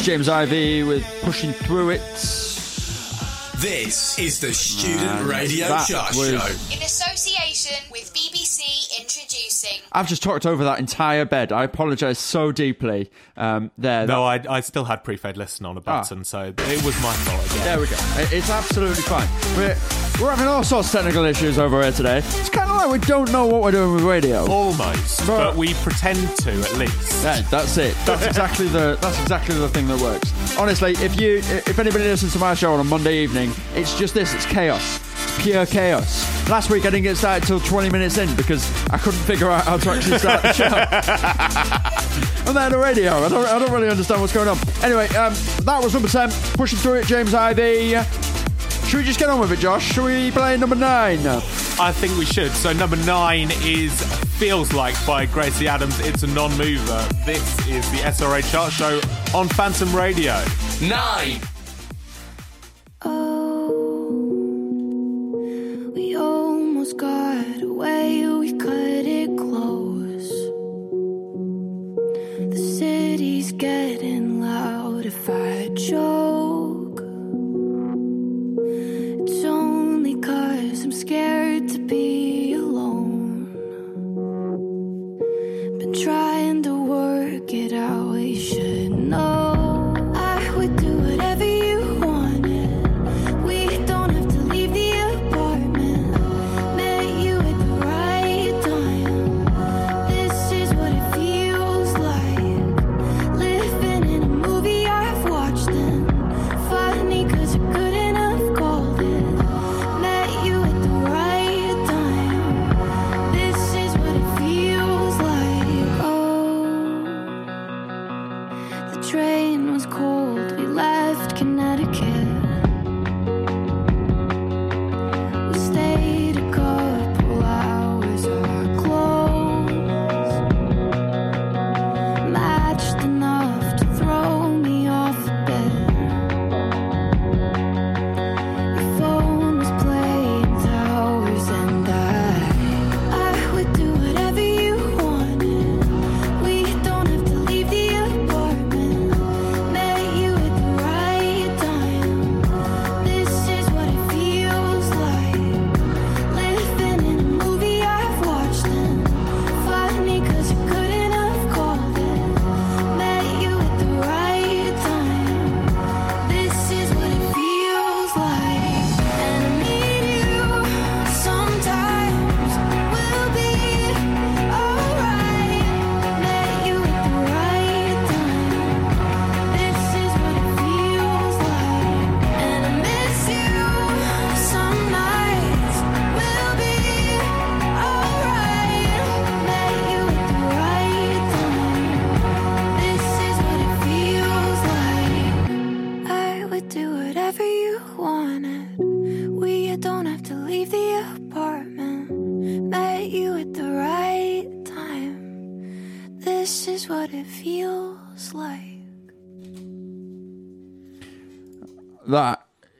James Ivy with Pushing Through It. This is the Student And Radio that Chart was- Show. In association with BBC BBC introducing. I've just talked over that entire bed. I apologise so deeply. Um, there. No, I, I still had pre-fed listen on a button, so it was my fault again. There we go. It's absolutely fine. We're, we're having all sorts of technical issues over here today. It's kind of like we don't know what we're doing with radio. Almost, but, we pretend to at least. Yeah, that's it. That's [laughs] exactly the that's exactly the thing that works. Honestly, if you if anybody listens to my show on a Monday evening, it's just this. It's chaos. It's pure chaos. Last week I didn't get started till 20 minutes in because I couldn't figure out how to actually start the show. I'm there on the radio. I don't, I don't really understand what's going on. Anyway, um, that was number 10. Pushing through it, James Ivy. Should we just get on with it, Josh? Should we play number 9? I think we should. So number nine is Feels Like by Gracie Abrams. It's a non-mover. This is the SRA chart show on Phantom Radio. Nine. Oh, we almost got away, we cut it close. The city's getting loud if I choke. Cause I'm scared to be alone. Been trying to work it out, you should know.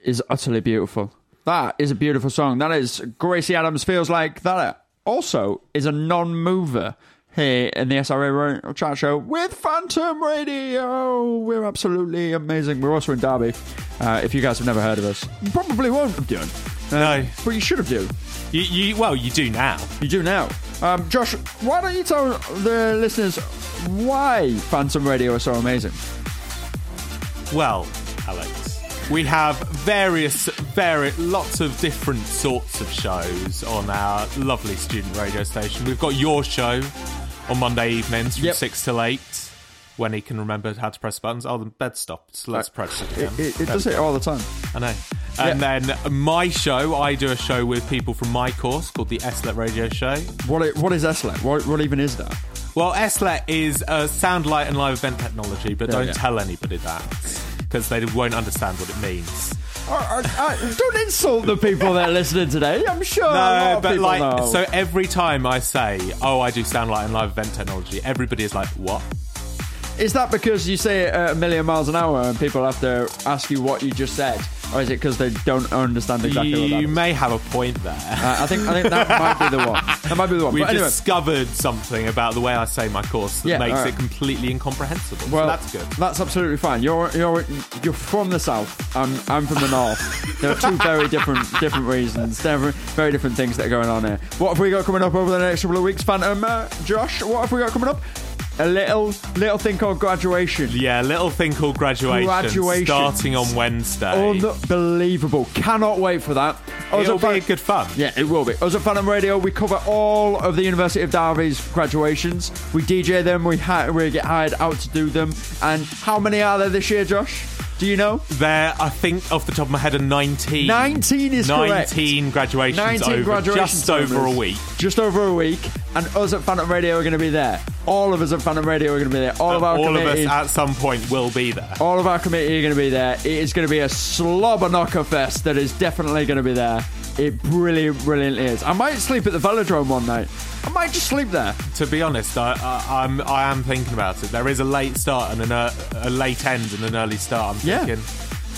Is utterly beautiful. That is a beautiful song. That is Gracie Abrams feels like that. Also, is a non-mover here in the SRA chat show with Phantom Radio. We're absolutely amazing. We're also in Derby. Uh, if you guys have never heard of us, you probably won't have done. Uh, No. but you should have done. You, you, well, you do now. You do now. Um, Josh, why don't you tell the listeners why Phantom Radio is so amazing? Well, Alex, we have various, very lots of different sorts of shows on our lovely student radio station. We've got your show on Monday evenings from Yep. six till eight. When he can remember how to press buttons. Oh, the bed stopped. So let's press it again. Uh, It, it, it does it all the time. I know. And then my show, I do a show with people from my course called the SLET Radio Show. What what is SLET? What what even is that? Well, SLET is uh, sound, light, and live event technology, but There don't tell anybody that because they won't understand what it means. I, I, I- don't insult the people that are listening today. I'm sure No, but like, know. so every time I say, "Oh, I do sound light and live event technology," everybody is like, "What?" Is that because you say it a million miles an hour and people have to ask you what you just said? Or is it because they don't understand exactly what that you may have a point there. Uh, I think I think that might be the one. That might be the one. [laughs] We've anyway, discovered something about the way I say my course that Yeah, makes alright. it completely incomprehensible. well, so that's good. That's absolutely fine. You're you're you're from the south. I'm I'm from the north. there are two very different different reasons. There are very different things that are going on here. What have we got coming up over the next couple of weeks, Phantom? Uh, Josh, what have we got coming up? A little little thing called graduation. Yeah, little thing called graduation, Graduation. starting on Wednesday. Unbelievable. Cannot wait for that. Us It'll at Fan- be good fun. Yeah, it will be. Us at Phantom Radio, we cover all of the University of Derby's graduations. We DJ them, we, hi- we get hired out to do them. And how many are there this year, Josh? Do you know? There, I think off the top of my head, are 19. 19 is correct. 19 graduations 19 over graduation just over a week. Just over a week. And us at Phantom Radio are going to be there. All of us at Phantom Radio are going to be there. All of our All of us at some point will be there. all of our committee are going to be there. It is going to be a slobber knocker fest that is definitely going to be there. It brilliant, brilliantly is. I might sleep at the Velodrome one night. I might just sleep there. To be honest, I, I, I'm I am thinking about it. There is a late start and an, uh, a late end and an early start. I'm Yeah. thinking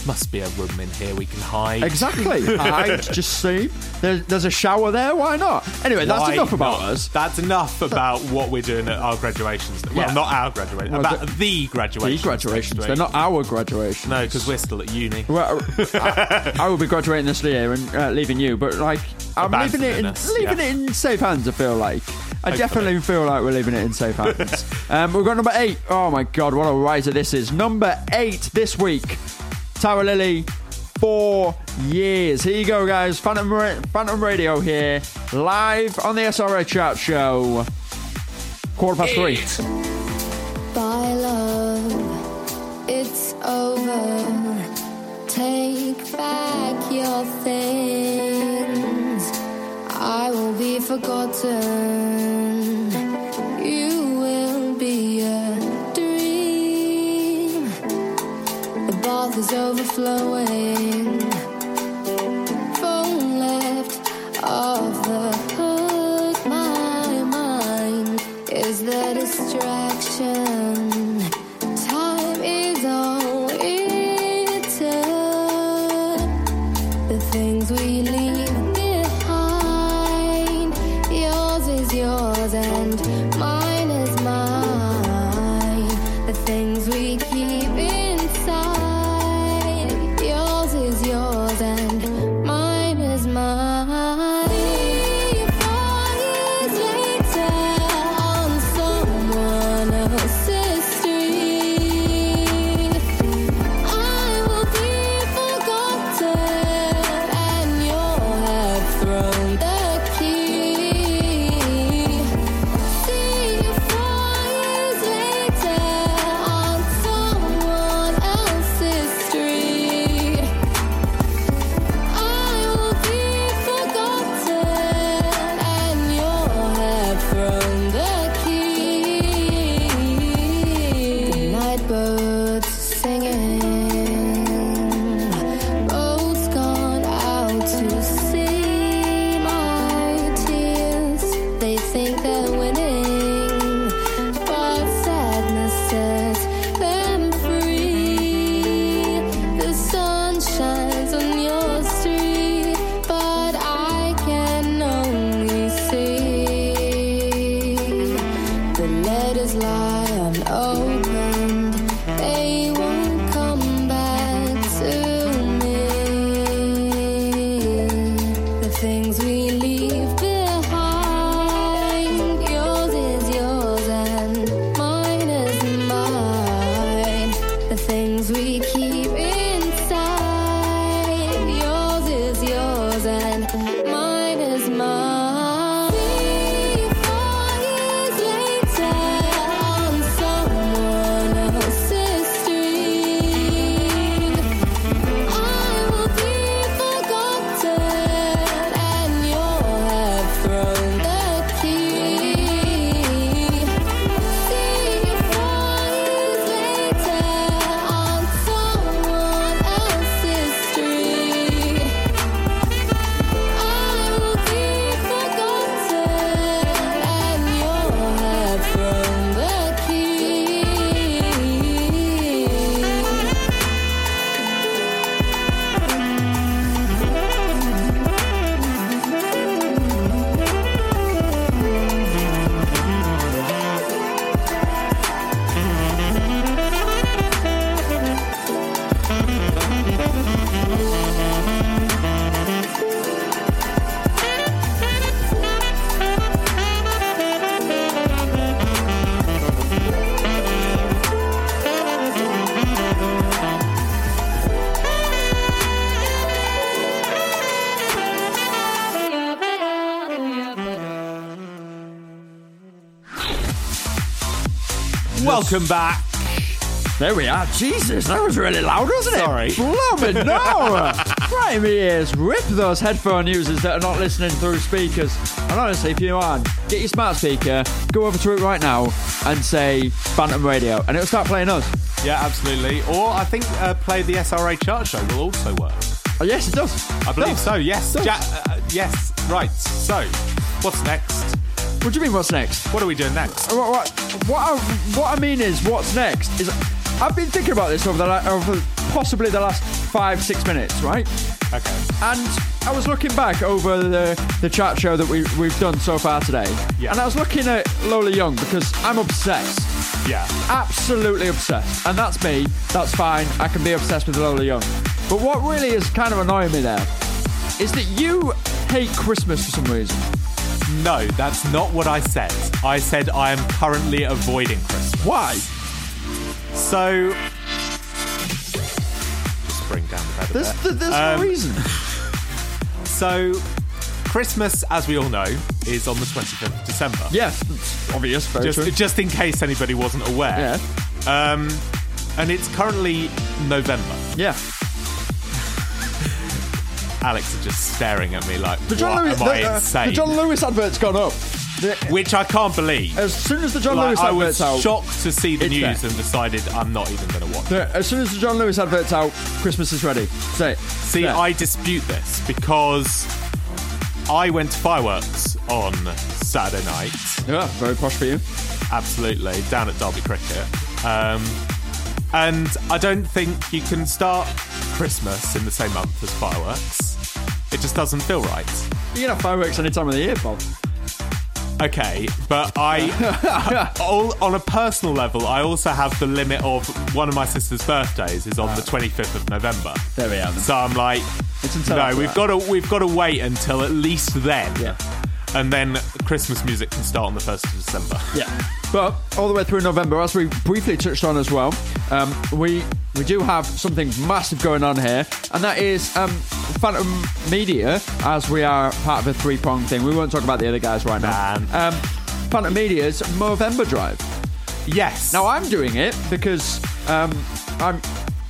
must be a room in here we can hide. Exactly. [laughs] hide, just sleep. There's, there's a shower there. Why not? Anyway, that's Why enough about not? us. That's enough about what we're doing at our graduations. Well, Yeah. not our graduation. Well, about the- graduations. The graduations. They're not our graduations. No, because we're still at uni. Well, I, I will be graduating this year and uh, leaving you, but like I'm leaving it in Abandoning us, leaving yeah. it in safe hands. I feel like I definitely feel like we're leaving it in safe hands. [laughs] um, we've got number eight. Oh my god, what a riser this is! Number eight this week. Tower Lily. Four years. Here you go, guys. Phantom, Ra- Phantom Radio here, live on the SRA Chat Show. Quarter past three. Bye, love. It's over. Take back your things. I will be forgotten. Is overflowing. Welcome back. There we are. Jesus, that was really loud, wasn't it? Sorry. Blooming no. right in my ears. Rip those headphone users that are not listening through speakers. And honestly, if you aren't, get your smart speaker, go over to it right now and say Phantom Radio, and it'll start playing us. Yeah, absolutely. Or I think uh, play the SRA chart show will also work. Oh, yes, it does. I believe Does. so. Yes. Ja- uh, yes. Right. So, what's next? What do you mean, what's next? What are we doing next? Uh, what, what, what, I, what I mean is, what's next is I've been thinking about this over the la- over possibly the last five six minutes, right? Okay. And I was looking back over the the chat show that we we've done so far today, Yeah. and I was looking at Lola Young because I'm obsessed, Yeah. absolutely obsessed, and that's me. That's fine. I can be obsessed with Lola Young. But what really is kind of annoying me there is that you hate Christmas for some reason. No, that's not what I said. I said I am currently avoiding Christmas. Why? So, just bring down the bed There's, there's Um, no reason. [laughs] So, Christmas, as we all know, is on the 25th of December. Yes, obvious. Just, just in case anybody wasn't aware. Yeah. Um, and it's currently November. Yeah. Alex are just staring at me like, The John, what, Lewis, am I the, uh, insane? the John Lewis advert's gone up. The- Which I can't believe. as soon as the John Like, Lewis I was advert's out, shocked to see the it's news there. and decided I'm not even going to watch it. the- as soon as the John Lewis advert's out, Christmas is ready. Say it. See. I dispute this because I went to fireworks on Saturday night. yeah, very posh for you. Absolutely, down at Derby Cricket. Um, and I don't think you can start Christmas in the same month as fireworks. It just doesn't feel right. You can have fireworks any time of the year, Bob. Okay, but I, [laughs] all, on a personal level, I also have the limit of one of my sister's birthdays is on the 25th of November. There we are. Then. So I'm like, It's until no, after we've that. got to we've got to wait until at least then. Yeah. And then Christmas music can start on the first of December. Yeah, but all the way through November, as we briefly touched on as well, um, we we do have something massive going on here, and that is um, Phantom Media, as we are part of a three prong thing. We won't talk about the other guys right now. Um, Phantom Media's Movember Drive. Yes. Now I'm doing it because um, I'm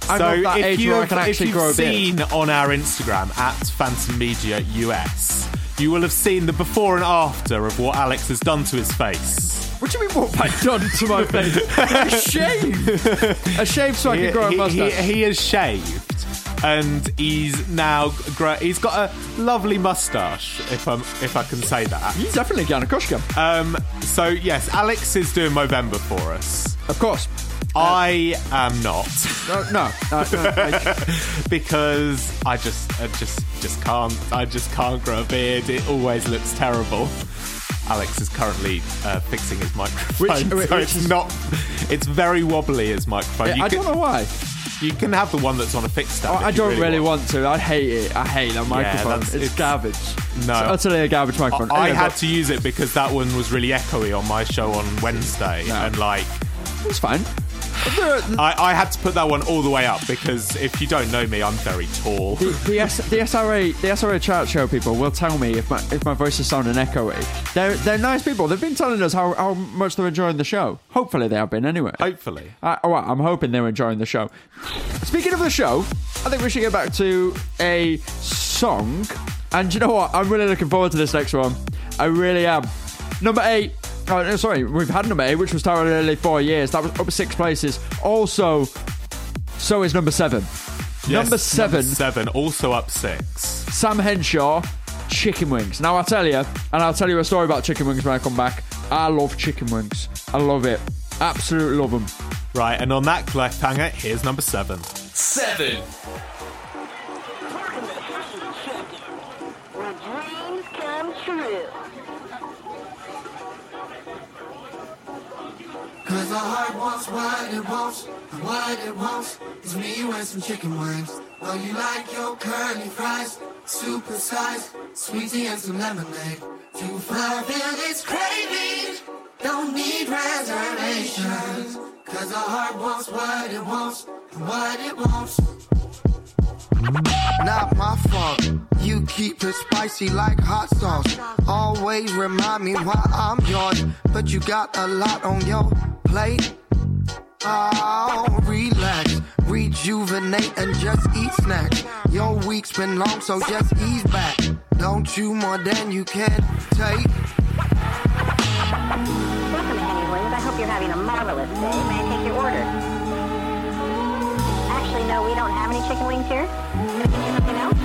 I'm so that if age you where I can if actually you've grow a beard. seen on our Instagram at Phantom Media US, you will have seen the before and after of what Alex has done to his face. What do you mean? What have I done to my [laughs] face? a shave, a shave so I can grow a mustache. he, he has shaved, and he's now he's got a lovely mustache. If I'm if I can say that. He's definitely Yanakushka. Um. So yes, Alex is doing Movember for us. Of course. I am not. No, no, no, no, I- [laughs] because I just, I just, just can't. I just can't grow a beard. It always looks terrible. Alex is currently uh, fixing his microphone, Which- so which it's is- not. It's very wobbly. His microphone. I, I can- don't know why. You can have the one that's on a fixed stand. If I don't really, want. want. to. I hate it. I hate that microphone. that's- it's, it's- garbage. No. It's utterly a garbage microphone. I Anyway, had but to use it because that one was really echoey on my show on Wednesday, No. and like It's fine. [laughs] I, I had to put that one all the way up because if you don't know me, I'm very tall. the, the, S, the SRA the SRA chart show people will tell me if my if my voice is sounding echoey. They're they're nice people. They've been telling us how, how much they're enjoying the show. Hopefully they have been anyway. Hopefully. I, oh, well, I'm hoping they're enjoying the show. Speaking of the show, I think we should get back to a song. And you know what? I'm really looking forward to this next one. I really am. Number eight. Oh, sorry, we've had number eight, which was Tower Lily four years. That was up six places. Also, so is number seven. Yes, number seven, seven, also up six. Sam Henshaw, chicken wings. Now I'll tell you, and I'll tell you a story about chicken wings when I come back. I love chicken wings. I love it. Absolutely love them. Right, and on that cliffhanger, here's number seven. Seven. Cause our heart wants what it wants, and what it wants is me and some chicken wings. Well, you like your curly fries, super size, sweetie and some lemonade. To fulfill its craving, don't need reservations. Cause our heart wants what it wants, and what it wants. Mm-hmm. Not my fault. You keep it spicy like hot sauce. Always remind me why I'm yours. But you got a lot on your plate. Oh, relax, rejuvenate, and just eat snacks. Your week's been long, so just ease back. Don't you more than you can take. Welcome to. I hope you're having a marvelous day. May I take your order? Actually, no, we don't have any chicken wings here. Can you something else?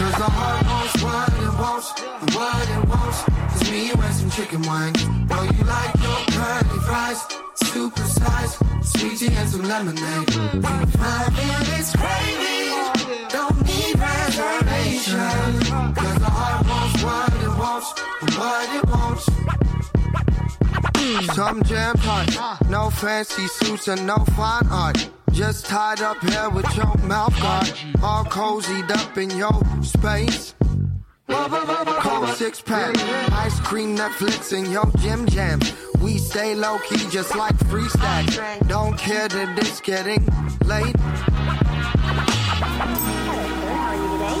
Cause the heart wants what it wants, what it wants is me and some chicken wings. Know you like your curly fries, super size, sweetie and some lemonade. Five minutes craving, don't need reservations. Cause the heart wants what it wants, what it wants. Some jam tight, no fancy suits and no fine art. Just tied up here with your mouth guard, all cozied up in your space. Cold six pack, ice cream, Netflix, and your gym jam. We stay low key just like free stacks. Don't care that it's getting late. How are you today?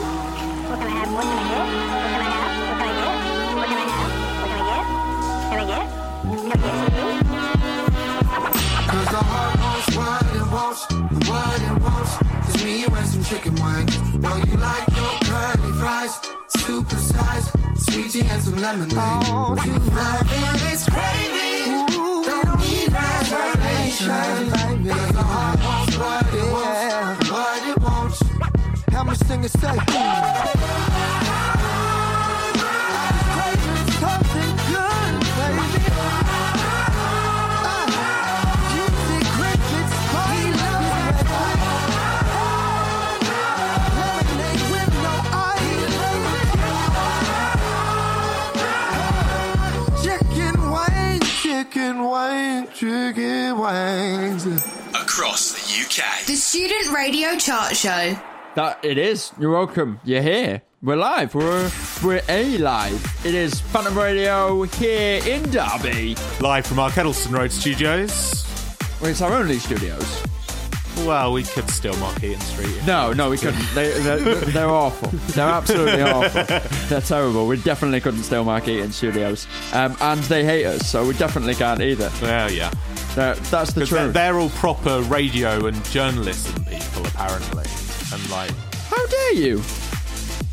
What can I have? What can I get? What can I have? What can I get? What can I have? What can I get? Can I get? Can I get something? Cause the heart wants what it wants, and what it wants is me and some chicken wings. Know you like your curly fries, super size, sweetie and some lemonade. Oh, you five minutes craving, don't need reservations. Cause the heart wants what it wants, and what it wants. How much sing it say? Chicken wings, chicken wings. Across the UK. The Student Radio Chart Show. That it is. You're welcome. You're here. We're live. We're we're a live. It is Phantom Radio here in Derby. Live from our Kedleston Road studios. Well, it's our only studios. Well, we could still Markeaton Street. No, no, we couldn't. They, they're, [laughs] they're awful. They're absolutely [laughs] awful. They're terrible. We definitely couldn't steal Markeaton Studios. Um, and they hate us, so we definitely can't either. Well, yeah. They're- that's the truth. They're, they're all proper radio and journalism people, apparently. And like, How dare you?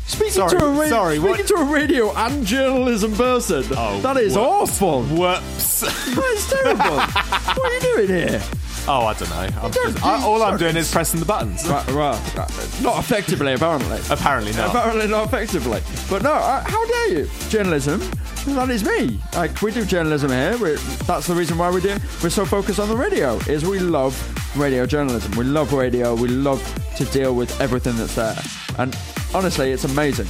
Speaking Sorry, to a ra- sorry, speaking what- to a radio and journalism person. Oh, that is whoops. awful. Whoops. That is terrible. [laughs] what are you doing here? Oh, I don't know. I'm don't just, I, all I'm doing is pressing the buttons. Right, well, right, not effectively, apparently. Apparently not. Apparently not effectively. But no, uh, how dare you? Journalism, that is me. Like, we do journalism here. we that's the reason why we do We're so focused on the radio, is we love radio journalism. We love radio. We love to deal with everything that's there. And honestly, it's amazing.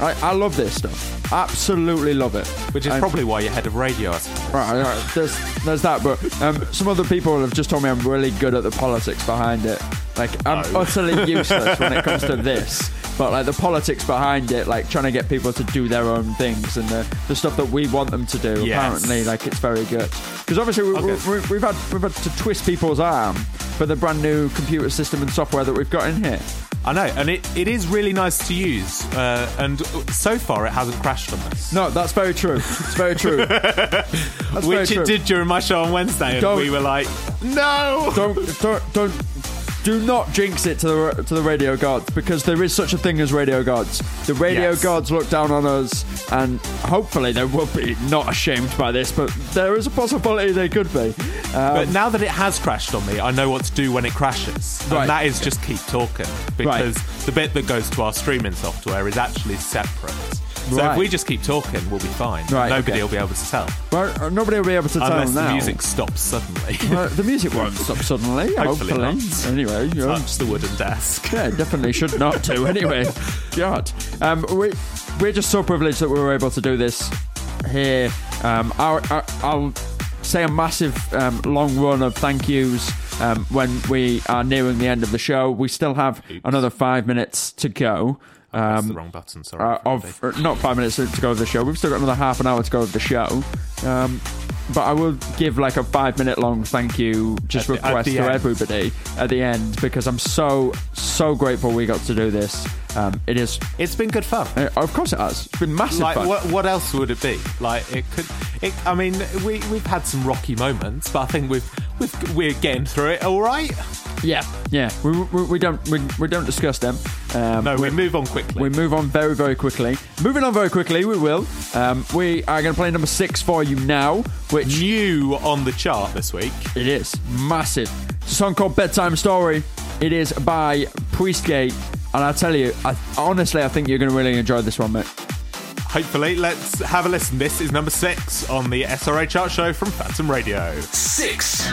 I, I love this stuff. Absolutely love it. Which is And- probably why you're head of radio. Right, right. There's, there's that, but um, some other people have just told me I'm really good at the politics behind it. Like, I'm utterly [laughs] useless when it comes to this. But like the politics behind it, like trying to get people to do their own things and the, the stuff that we want them to do. Yes. Apparently, like it's very good because obviously we, Okay. we, we've had we've had to twist people's arm for the brand new computer system and software that we've got in here. I know, and it, it is really nice to use. Uh, and so far, it hasn't crashed on us. No, that's very true. It's very true. [laughs] That's very Which true. it did during my show on Wednesday, and Don't- we were like, no! don't don't don't do not jinx it to the to the radio gods because there is such a thing as radio gods. The radio Yes. gods look down on us, and hopefully they will be not ashamed by this, but there is a possibility they could be. Um, But now that it has crashed on me, I know what to do when it crashes. Right. And that is just keep talking. Because the bit that goes to our streaming software is actually separate. So Right. if we just keep talking, we'll be fine. Right, Nobody okay. will be able to tell. well, uh, nobody will be able to tell Unless now. the music stops suddenly. [laughs] Well, the music won't stop [laughs] suddenly. Hopefully hopefully. Anyway, you know, Touch the wooden desk. Yeah, definitely should not do. [laughs] Anyway, God, um, we we're just so privileged that we were able to do this here. Um, our, our, I'll say a massive um, long run of thank yous um, when we are nearing the end of the show. We still have another five minutes to go. Um, the wrong button, sorry, Uh, of uh, not five minutes to go of the show. We've still got another half an hour to go of the show. Um, but I will give like a five minute long thank you just at request the to end. everybody at the end because I'm so so grateful we got to do this. Um, it is. It's been good fun. Uh, of course it has. It's been massive like fun. what, what else would it be like it could it, i mean we, we've had some rocky moments but i think we've, we've we're getting through it all right Yeah, yeah. We, we, we don't we, we don't discuss them. Um, no we move on quickly We move on very very quickly. Moving on very quickly, we will. Um, we are going to play number six for you now, which new on the chart this week. It is massive. It's a song called "Bedtime Story." It is by Priestgate, and I'll tell you, I, honestly, I think you're going to really enjoy this one, mate. hopefully let's have a listen this is number six on the sra chart show from phantom radio Six.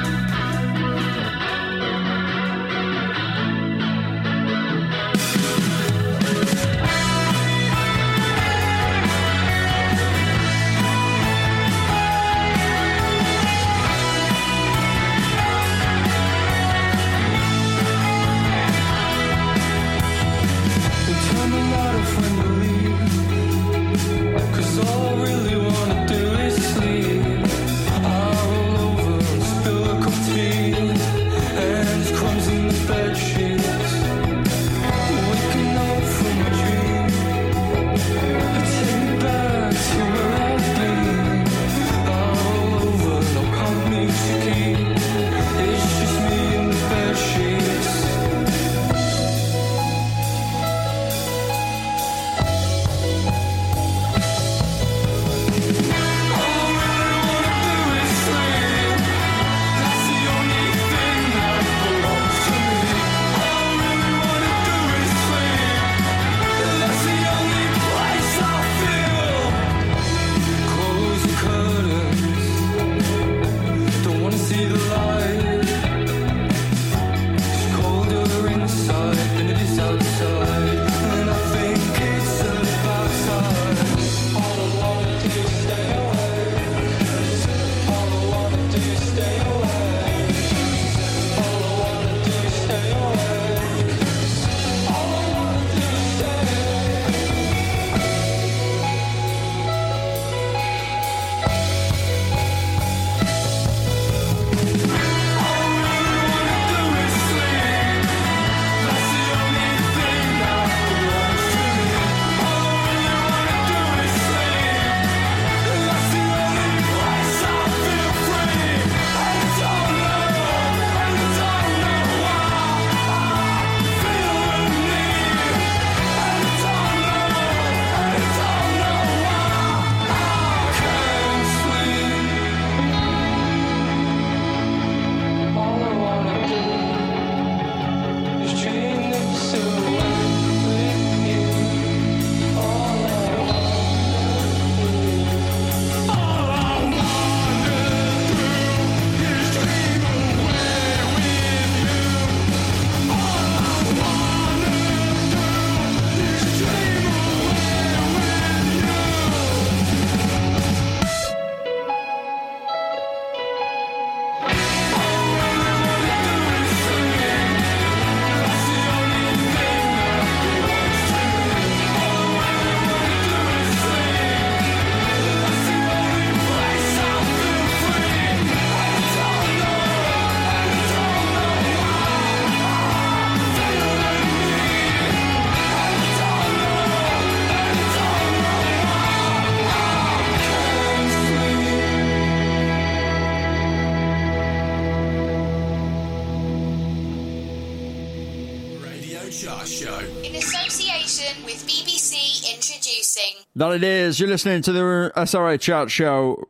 It is. You're listening to the SRA Chat Show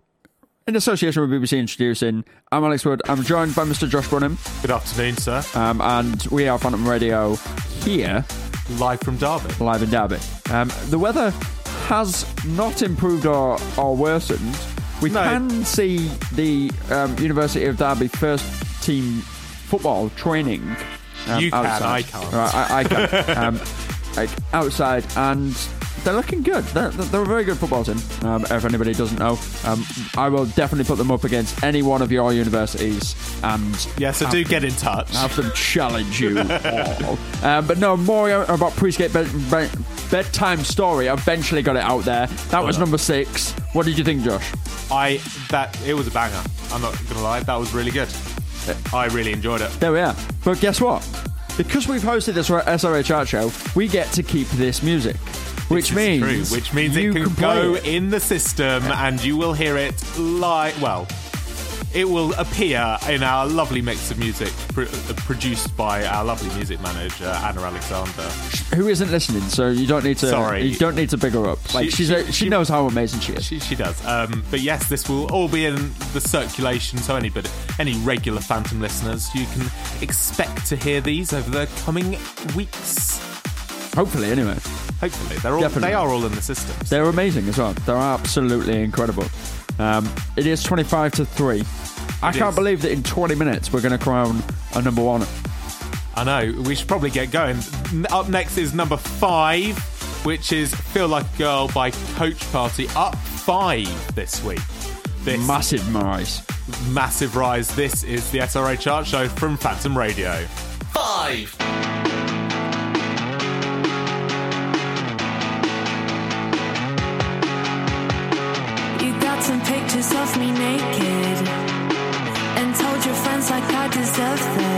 in association with BBC Introducing. I'm Alex Wood. I'm joined by Mr. Josh Brunham. Good afternoon, sir. Um, and we are Phantom Radio here. Live from Derby. Live in Derby. Um, the weather has not improved or, or worsened. We can see the um, University of Derby first team football training. um, You can, outside. I can't. Right, I, I can. [laughs] um, like outside, and they're looking good. They're, they're a very good football team. Um, if anybody doesn't know, um, I will definitely put them up against any one of your universities. And Yeah, so do them- get in touch. Have them challenge you [laughs] all. Um, but no, more about. Bed, bed, Bedtime Story. I eventually got it out there. That was number six. What did you think, Josh? I that it was a banger. I'm not gonna lie, that was really good. I really enjoyed it. There we are. But guess what? Because we've hosted this SRA chart show, we get to keep this music. Which means true, which means it can, play go it. in the system and you will hear it like well. It will appear in our lovely mix of music pr- uh, produced by our lovely music manager Anna Alexander. who isn't listening, so you don't need to. Sorry. you don't need to big her up. Like She- she's she- a, she, she- knows how amazing she is. She, she does. Um, but yes, this will all be in the circulation, so anybody, any regular Phantom listeners, you can expect to hear these over the coming weeks. Hopefully, anyway. Hopefully, they're all Definitely. they are all in the system. They're amazing as well. They're absolutely incredible. Um, it is twenty five to three. I It can't is. believe that in twenty minutes we're going to crown a number one. I know. We should probably get going. Up next is number five, which is "Feel Like a Girl" by Coach Party. Up five this week. This Massive rise. massive rise. This is the SRA chart show from Phantom Radio. Five. Pictures of me naked and told your friends like I deserve this,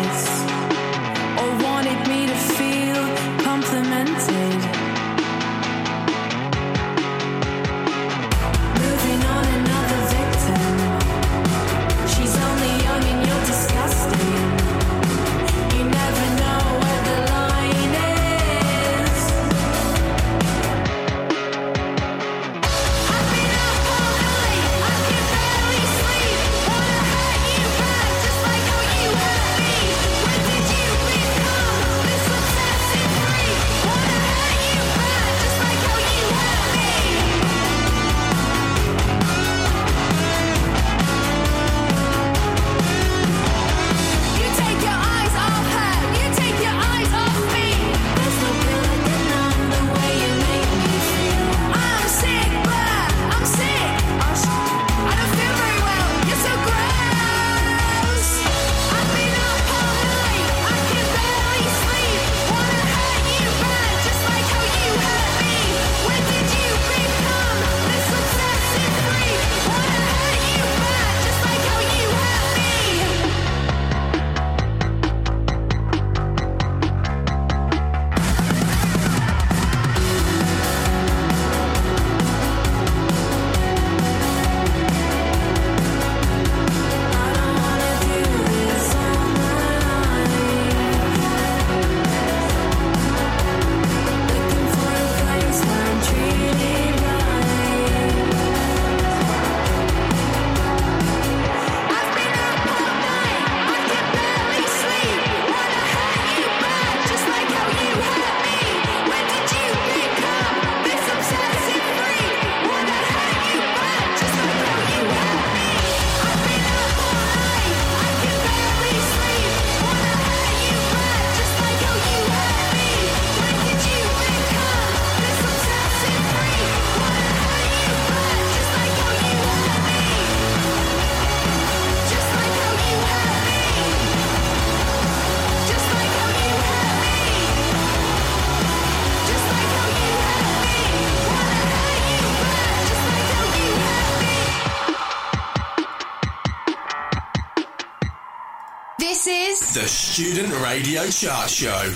Student Radio Chart Show.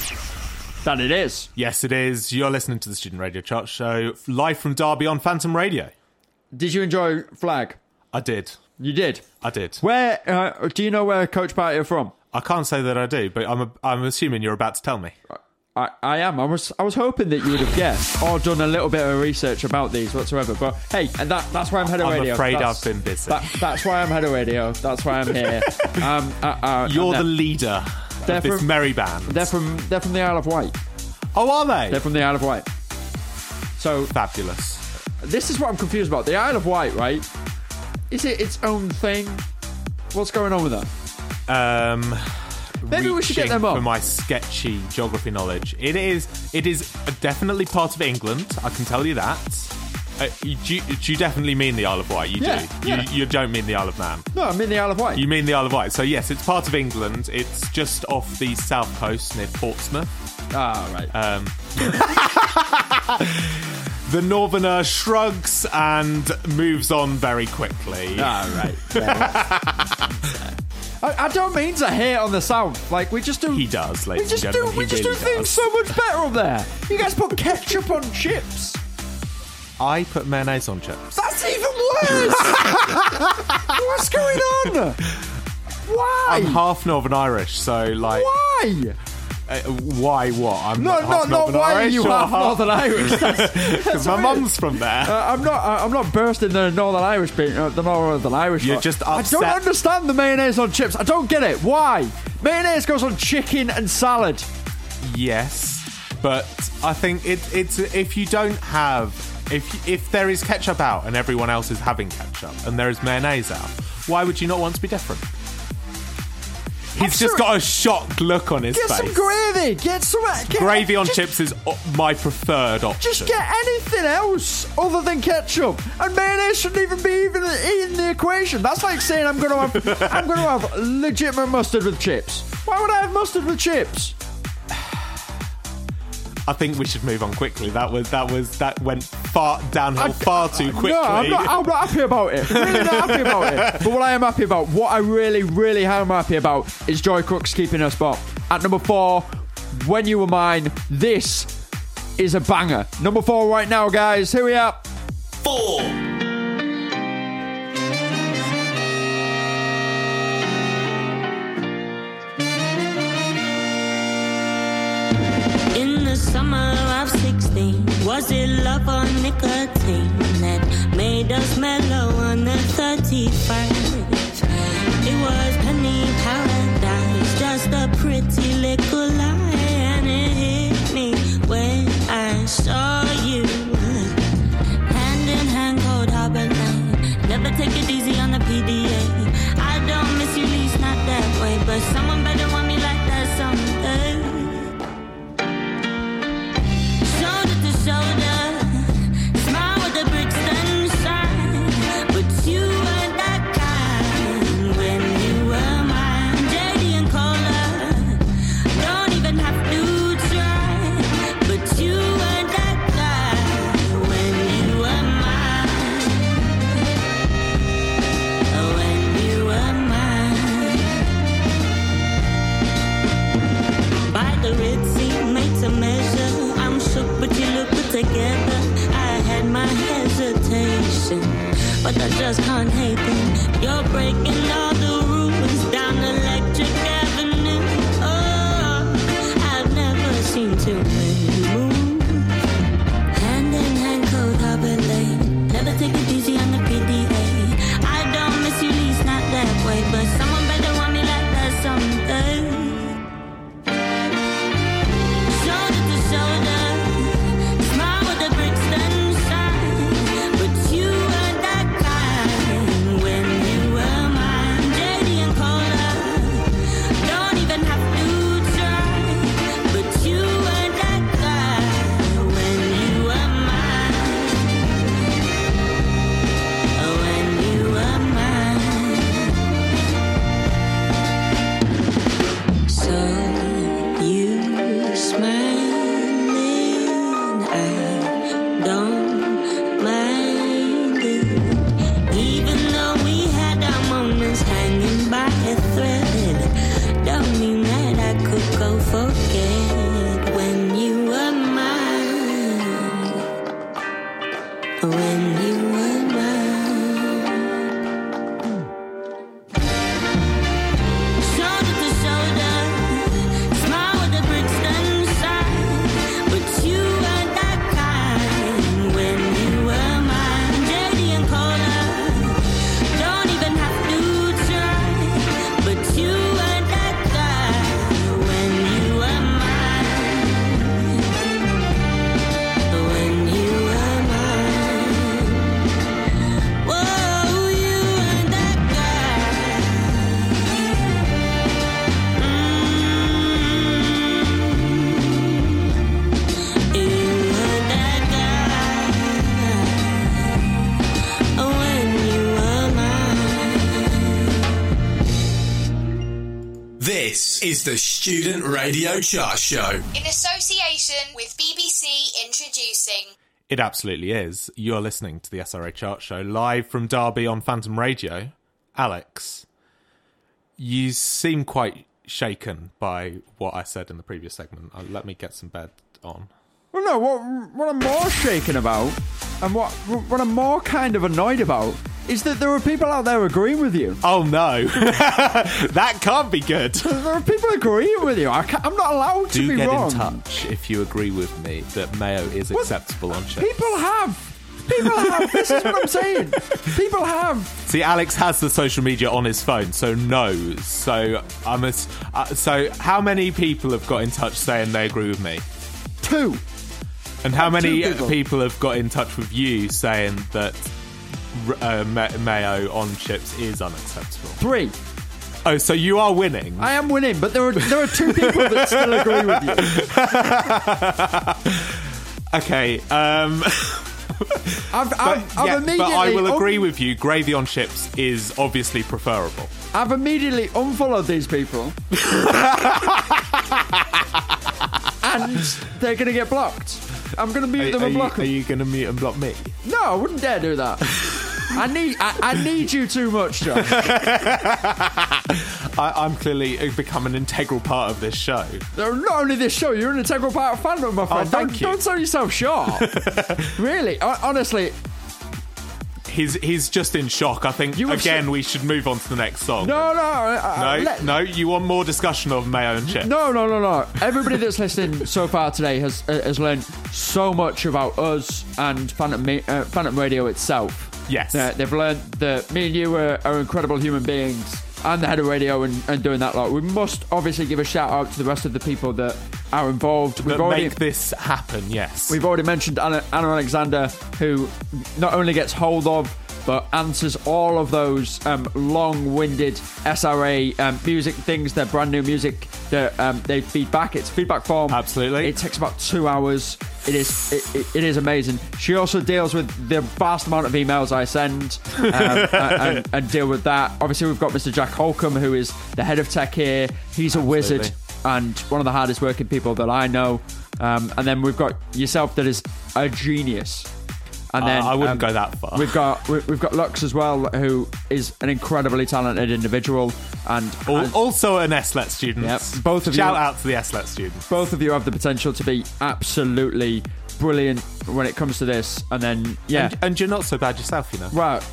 That it is. Yes, it is. You're listening to the Student Radio Chart Show live from Derby on Phantom Radio. Did you enjoy Flag? I did. You did. I did. Where uh, do you know where Coach Party are from? I can't say that I do, but I'm I'm assuming you're about to tell me. I, I am. I was I was hoping that you would have guessed or done a little bit of research about these whatsoever. But hey, and that that's why I'm head of I'm radio. afraid That's- I've been busy. That, that's why I'm head of radio. That's why I'm here. [laughs] um, uh, uh, You're and the leader they're of this from- merry band. They're from they're from the Isle of Wight. Oh, are they? They're from the Isle of Wight. So fabulous. This is what I'm confused about. The Isle of Wight, right? Is it its own thing? What's going on with that? Um, Maybe we should get them on. for my sketchy geography knowledge. It is it is definitely part of England. I can tell you that. Uh, you, do, you, do you definitely mean the Isle of Wight? You Yeah, do. yeah. You, you don't mean the Isle of Man. No, I'm in the Isle of Wight. You mean the Isle of Wight. So yes, it's part of England. It's just off the south coast near Portsmouth. Ah, right. Um, [laughs] the northerner shrugs and moves on very quickly. Ah, right. [laughs] I, I don't mean to hate on the South. Like we just do. He does, We just and do. gentlemen. We he just really do things does. so much better up there. You guys put ketchup on chips. I put mayonnaise on chips. That's even worse. [laughs] What's going on? Why? I'm half Northern Irish, so like. Why? Uh, why what? I'm No, not no, half not Northern why are Irish you or half Northern Irish? [laughs] Because my mum's from there. Uh, I'm not. I- I'm not bursting the Northern Irish. Being, uh, the Northern Irish. You're lot. just I don't understand the mayonnaise on chips. I don't get it. Why? Mayonnaise goes on chicken and salad. Yes, but I think it, it's if you don't have if if there is ketchup out and everyone else is having ketchup and there is mayonnaise out, why would you not want to be different? He's just got a shocked look on his face. Get face. some gravy. Get some uh, get, Gravy on just, chips is o- my preferred option. Just get anything else other than ketchup, and mayonnaise shouldn't even be even in the equation. That's like saying I'm going to have I'm going to have [laughs] legitimate mustard with chips. Why would I have mustard with chips? I think we should move on quickly. That was that was that went far downhill far too quickly. No, I'm not, I'm not [laughs] happy about it. Really not happy about it. [laughs] But what I am happy about, what I really, really am happy about, is Joy Crookes keeping her spot. At number four, When You Were Mine, this is a banger. Number four right now, guys. Here we are. Four. Was it love or nicotine that made us mellow on the 31st? It was penny paradise, just a pretty little lie, and it hit me when I saw hesitation, but I just can't hate them. You're breaking all Student Radio Chart Show. In association with BBC Introducing. It absolutely is. You're listening to the SRA Chart Show live from Derby on Phantom Radio. Alex, you seem quite shaken by what I said in the previous segment. Uh, let me get some bed on. Well, no. What what I'm more shaken about, and what what I'm more kind of annoyed about, is that there are people out there agreeing with you. Oh no, [laughs] that can't be good. [laughs] There are people agreeing with you. I can't, I'm not allowed to Do be get wrong. in touch if you agree with me that mayo is acceptable on chips. People have. People have. this is what I'm saying. People have. See, Alex has the social media on his phone, so knows. So I'm a, uh, so. How many people have got in touch saying they agree with me? Two. And how many people. people. have got in touch with you saying that uh, mayo on chips is unacceptable? Three. Oh, so you are winning. I am winning, but there are there are two people that still agree with you. [laughs] okay. Um, [laughs] I've, but, I've, I've yeah, immediately but I will un- agree with you. Gravy on chips is obviously preferable. I've immediately unfollowed these people, [laughs] and they're going to get blocked. I'm going to mute Are, them are and you, block are you going to mute and block me? No, I wouldn't dare do that. I need I, I need you too much, Josh. [laughs] I, I'm clearly become an integral part of this show. No, Not only this show, you're an integral part of Phantom, my friend. Oh, thank don't, you. don't sell yourself short. [laughs] really, Hon- honestly, He's he's just in shock. I think You again we should move on to the next song. no, no, uh, no, let- no. You want more discussion of mayo and chips? No, no, no, no. Everybody that's listening so far today has uh, has learned so much about us and Phantom, uh, Phantom Radio itself. Yes. Uh, they've learned that me and you are, are incredible human beings. I'm the head of radio and, and doing that lot. We must obviously give a shout out to the rest of the people that are involved. We've that already make this happen. Yes. We've already mentioned Anna, Anna Alexander, who not only gets hold of but answers all of those um, long-winded SRA um, music things. They're brand new music that um, they feed back. It's feedback form. Absolutely. It takes about two hours. It is it, it, it is amazing. She also deals with the vast amount of emails I send um, [laughs] and, and deal with that. Obviously, we've got Mr. Jack Holcomb, who is the head of tech here. He's a wizard and one of the hardest working people that I know. Um, and then we've got yourself, that is a genius. And Uh, then I wouldn't um, go that far. We've got we- we've got Lux as well, who is an incredibly talented individual, and has- also an SLET student. Yep, both of you- Shout out to the SLET students. both of you have the potential to be absolutely brilliant when it comes to this. And then yeah, And, and you're not so bad yourself, you know. right.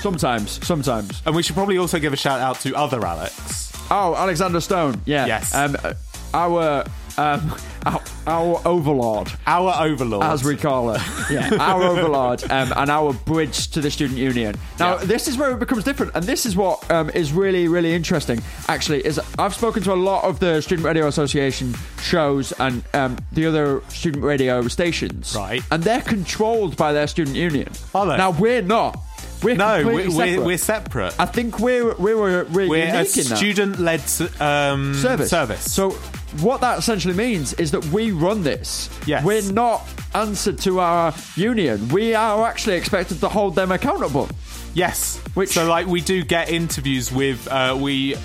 Sometimes, sometimes. And we should probably also give a shout out to other Alex. Oh, Alexander Stone. Yeah. Yes. Um, uh, our um, our, our overlord. Our overlord. as we call it. Yeah, [laughs] our overlord um, and our bridge to the student union. Now, Yeah. this is where it becomes different, and this is what um, is really, really interesting. Actually, is I've spoken to a lot of the Student Radio Association shows and um, the other student radio stations, Right. And they're controlled by their student union. Are they? Now we're not. We're No, we're, we're, separate. we're separate. I think we're we're we're, we're, a student-led um, service. service. So what that essentially means is that we run this. Yes. We're not answered to our union. We are actually expected to hold them accountable. Yes. Which- so like we do get interviews with uh, we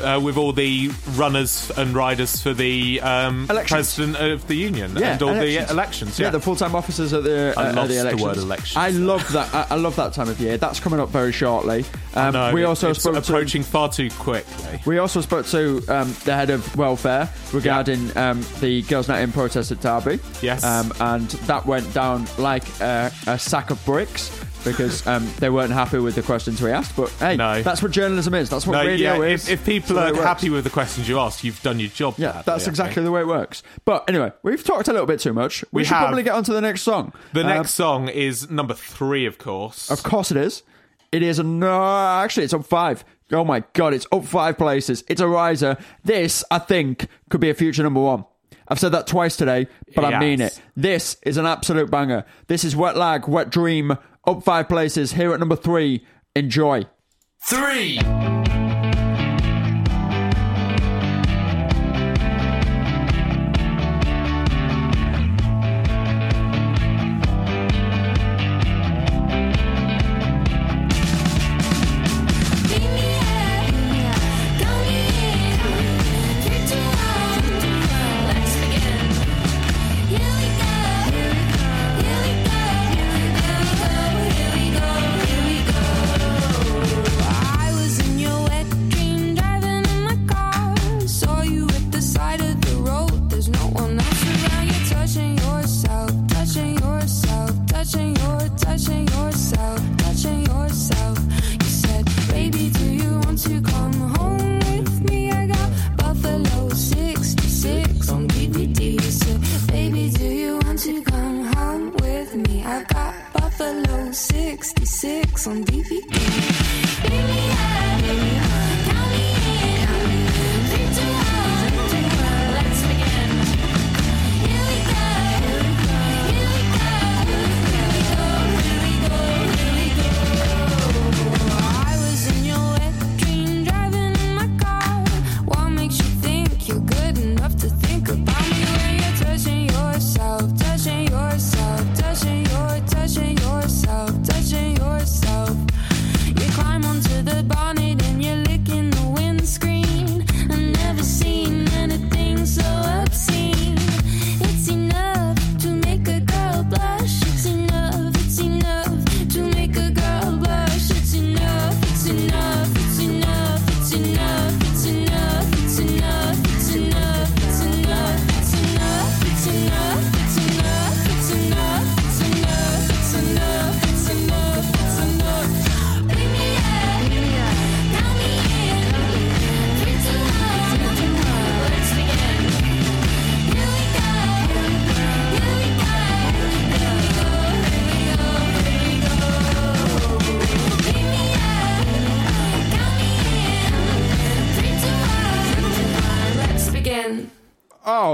uh, with all the runners and riders for the um, president of the union Yeah, and all elections. the elections. Yeah, the full-time officers at the, I uh, at lost the the word elections I love that. I, I love that time of year. That's coming up very shortly. Um, no, we also it's spoke to approaching far too quickly. We also spoke to um, the head of welfare regarding um, the Girls' Night In protest at Derby. Yes. Um, and that went down like a, a sack of bricks because um, they weren't happy with the questions we asked. But hey, No. that's what journalism is. That's what No, radio yeah, is. if, if people are the way it works. happy with the questions you ask, you've done your job. Yeah, badly, that's exactly the way it works. But anyway, we've talked a little bit too much. We, We should have. probably get on to the next song. The Um, next song is number three, of course. Of course it is. It is a no. Actually, it's up five. Oh my god, it's up five places. It's a riser. This, I think, could be a future number one. I've said that twice today, but I mean it. This is an absolute banger. This is Wet Leg, Wet Dream, up five places. Here at number three. Enjoy. Three. Buffalo 66 on DVD. Baby, I, baby, I.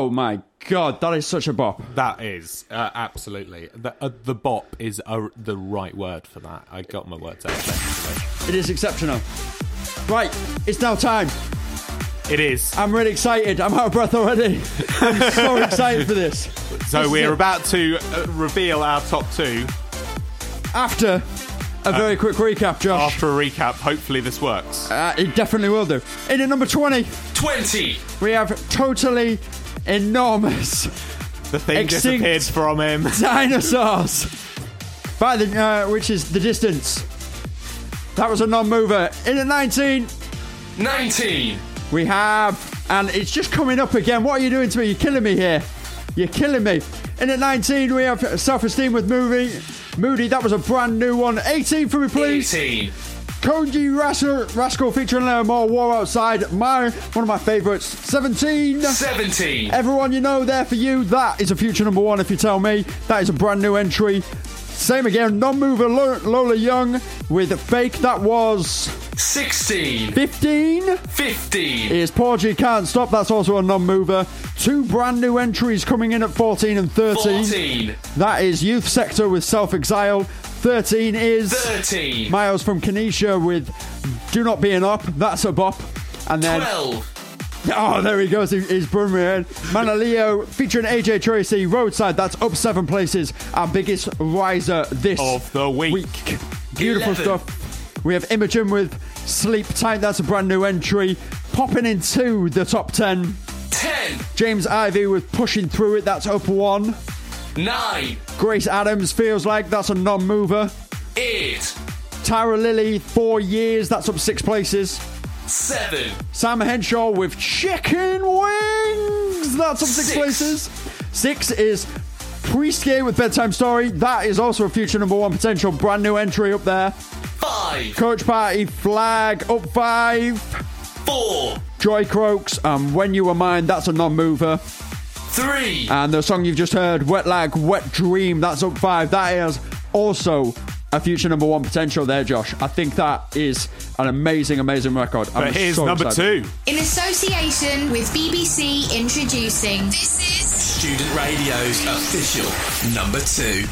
Oh my god, that is such a bop. That is uh, absolutely the uh, the bop is uh, the right word for that. I got my words out. Eventually. It is exceptional. Right, it's now time. It is. I'm really excited. I'm out of breath already. I'm so [laughs] excited for this. So This we're about to uh, reveal our top two After a very quick recap, Josh. after a recap. Hopefully this works. Uh, it definitely will do. In at number 20, 20. we have totally enormous The thing Extinct. disappeared from him. [laughs] dinosaurs. By the uh, which is the distance. That was a non-mover. In at 19, 19. we have, and it's just coming up again. What are you doing to me? You're killing me here. You're killing me. In at 19, we have self-esteem with movie. Moody, that was a brand new one. 18 for me, please. 18. Kojey Radical, Radical featuring Lex Amor, War Outside. My one of my favourites. 17. 17. Everyone you know there for you. That is a future number one if you tell me. That is a brand new entry. Same again, non-mover Lola Young with Fake. That was 16. 15. 15. Is Porgy Can't Stop. That's also a non-mover. Two brand new entries coming in at 14 and 13. 14. That is Youth Sector with Self-Exile. 13 is 13. Miles from Kinshasa with Do Not Be an Op. That's a bop. And then 12. Oh, there he goes. He- He's bringing me in. Mahalia featuring AJ Tracey, Roadside. That's up seven places. Our biggest riser this Of the week. Beautiful 11. stuff. We have Imogen with Sleep Tight. That's a brand new entry. Popping into the top 10. 10. James Ivy with Pushing Through It. That's up one. 9. Gracie Abrams feels like that's a non mover. 8. Tyra Lilly, Four Years. That's up six places. 7. Sam Henshaw with Chicken Wings. That's up six, Six. places. Six is Priest Gay with Bedtime Story. That is also a future number one potential brand new entry up there. 5. Coach Party Flag up five. 4. Joy Crookes um, When You Were Mine. That's a non mover. 3. And the song you've just heard, Wet Leg, Wet Dream. That's up five. That is also a future number one potential there, Josh. I think that is an amazing, amazing record. I'm But here's so number excited. two. In association with BBC Introducing. This is Student Radio's official number two.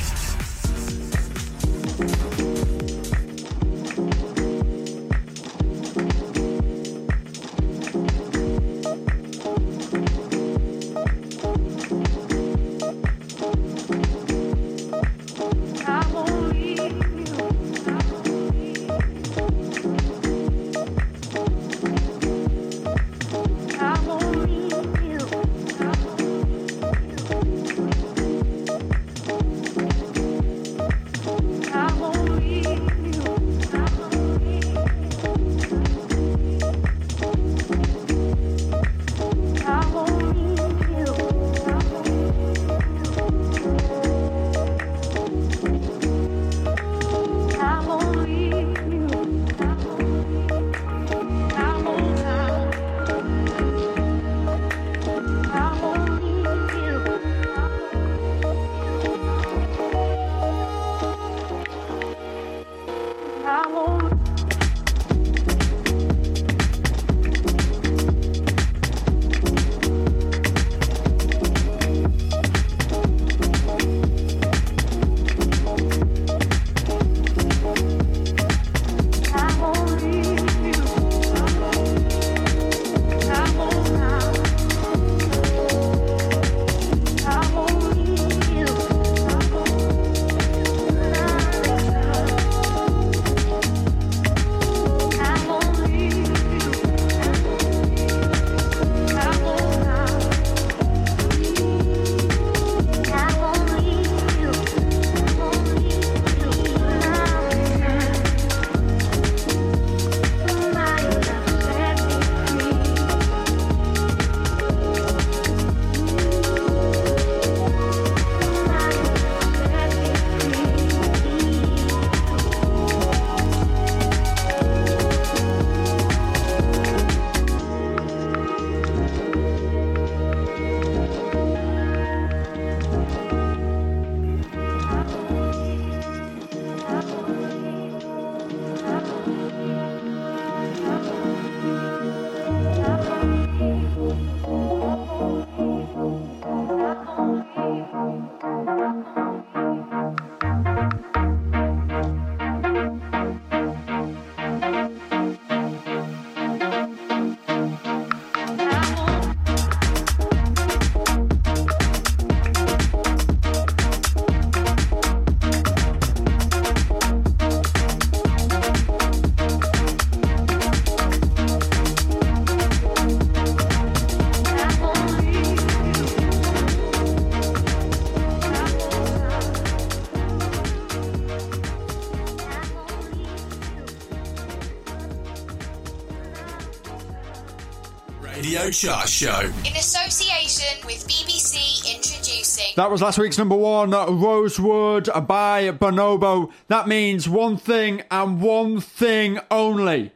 Radio Chart Show. In association with BBC Introducing. That was last week's number one, Rosewood by Bonobo. That means one thing and one thing only.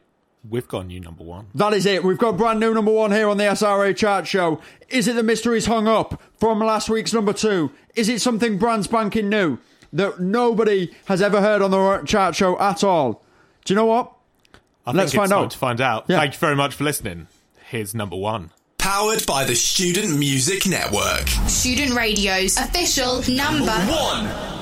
We've got a new number one. That is it. We've got brand new number one here on the SRA chart show. Is it the Mysterines hung up from last week's number two? Is it something brand spanking new that nobody has ever heard on the chart show at all? Do you know what? I Let's think find it's time out. to find out. Yeah. Thank you very much for listening. Here's number one. Powered by the Student Music Network. Student Radio's official number one.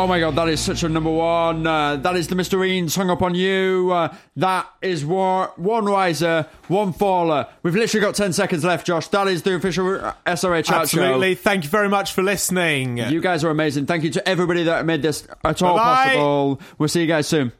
Oh my god, that is such a number one. Uh, that is the Mysterines hung up on you. Uh, that is one, one riser, one faller. We've literally got 10 seconds left, Josh. That is the official SRA chat Absolutely. show. Thank you very much for listening. You guys are amazing. Thank you to everybody that made this at all Bye-bye. possible. We'll see you guys soon.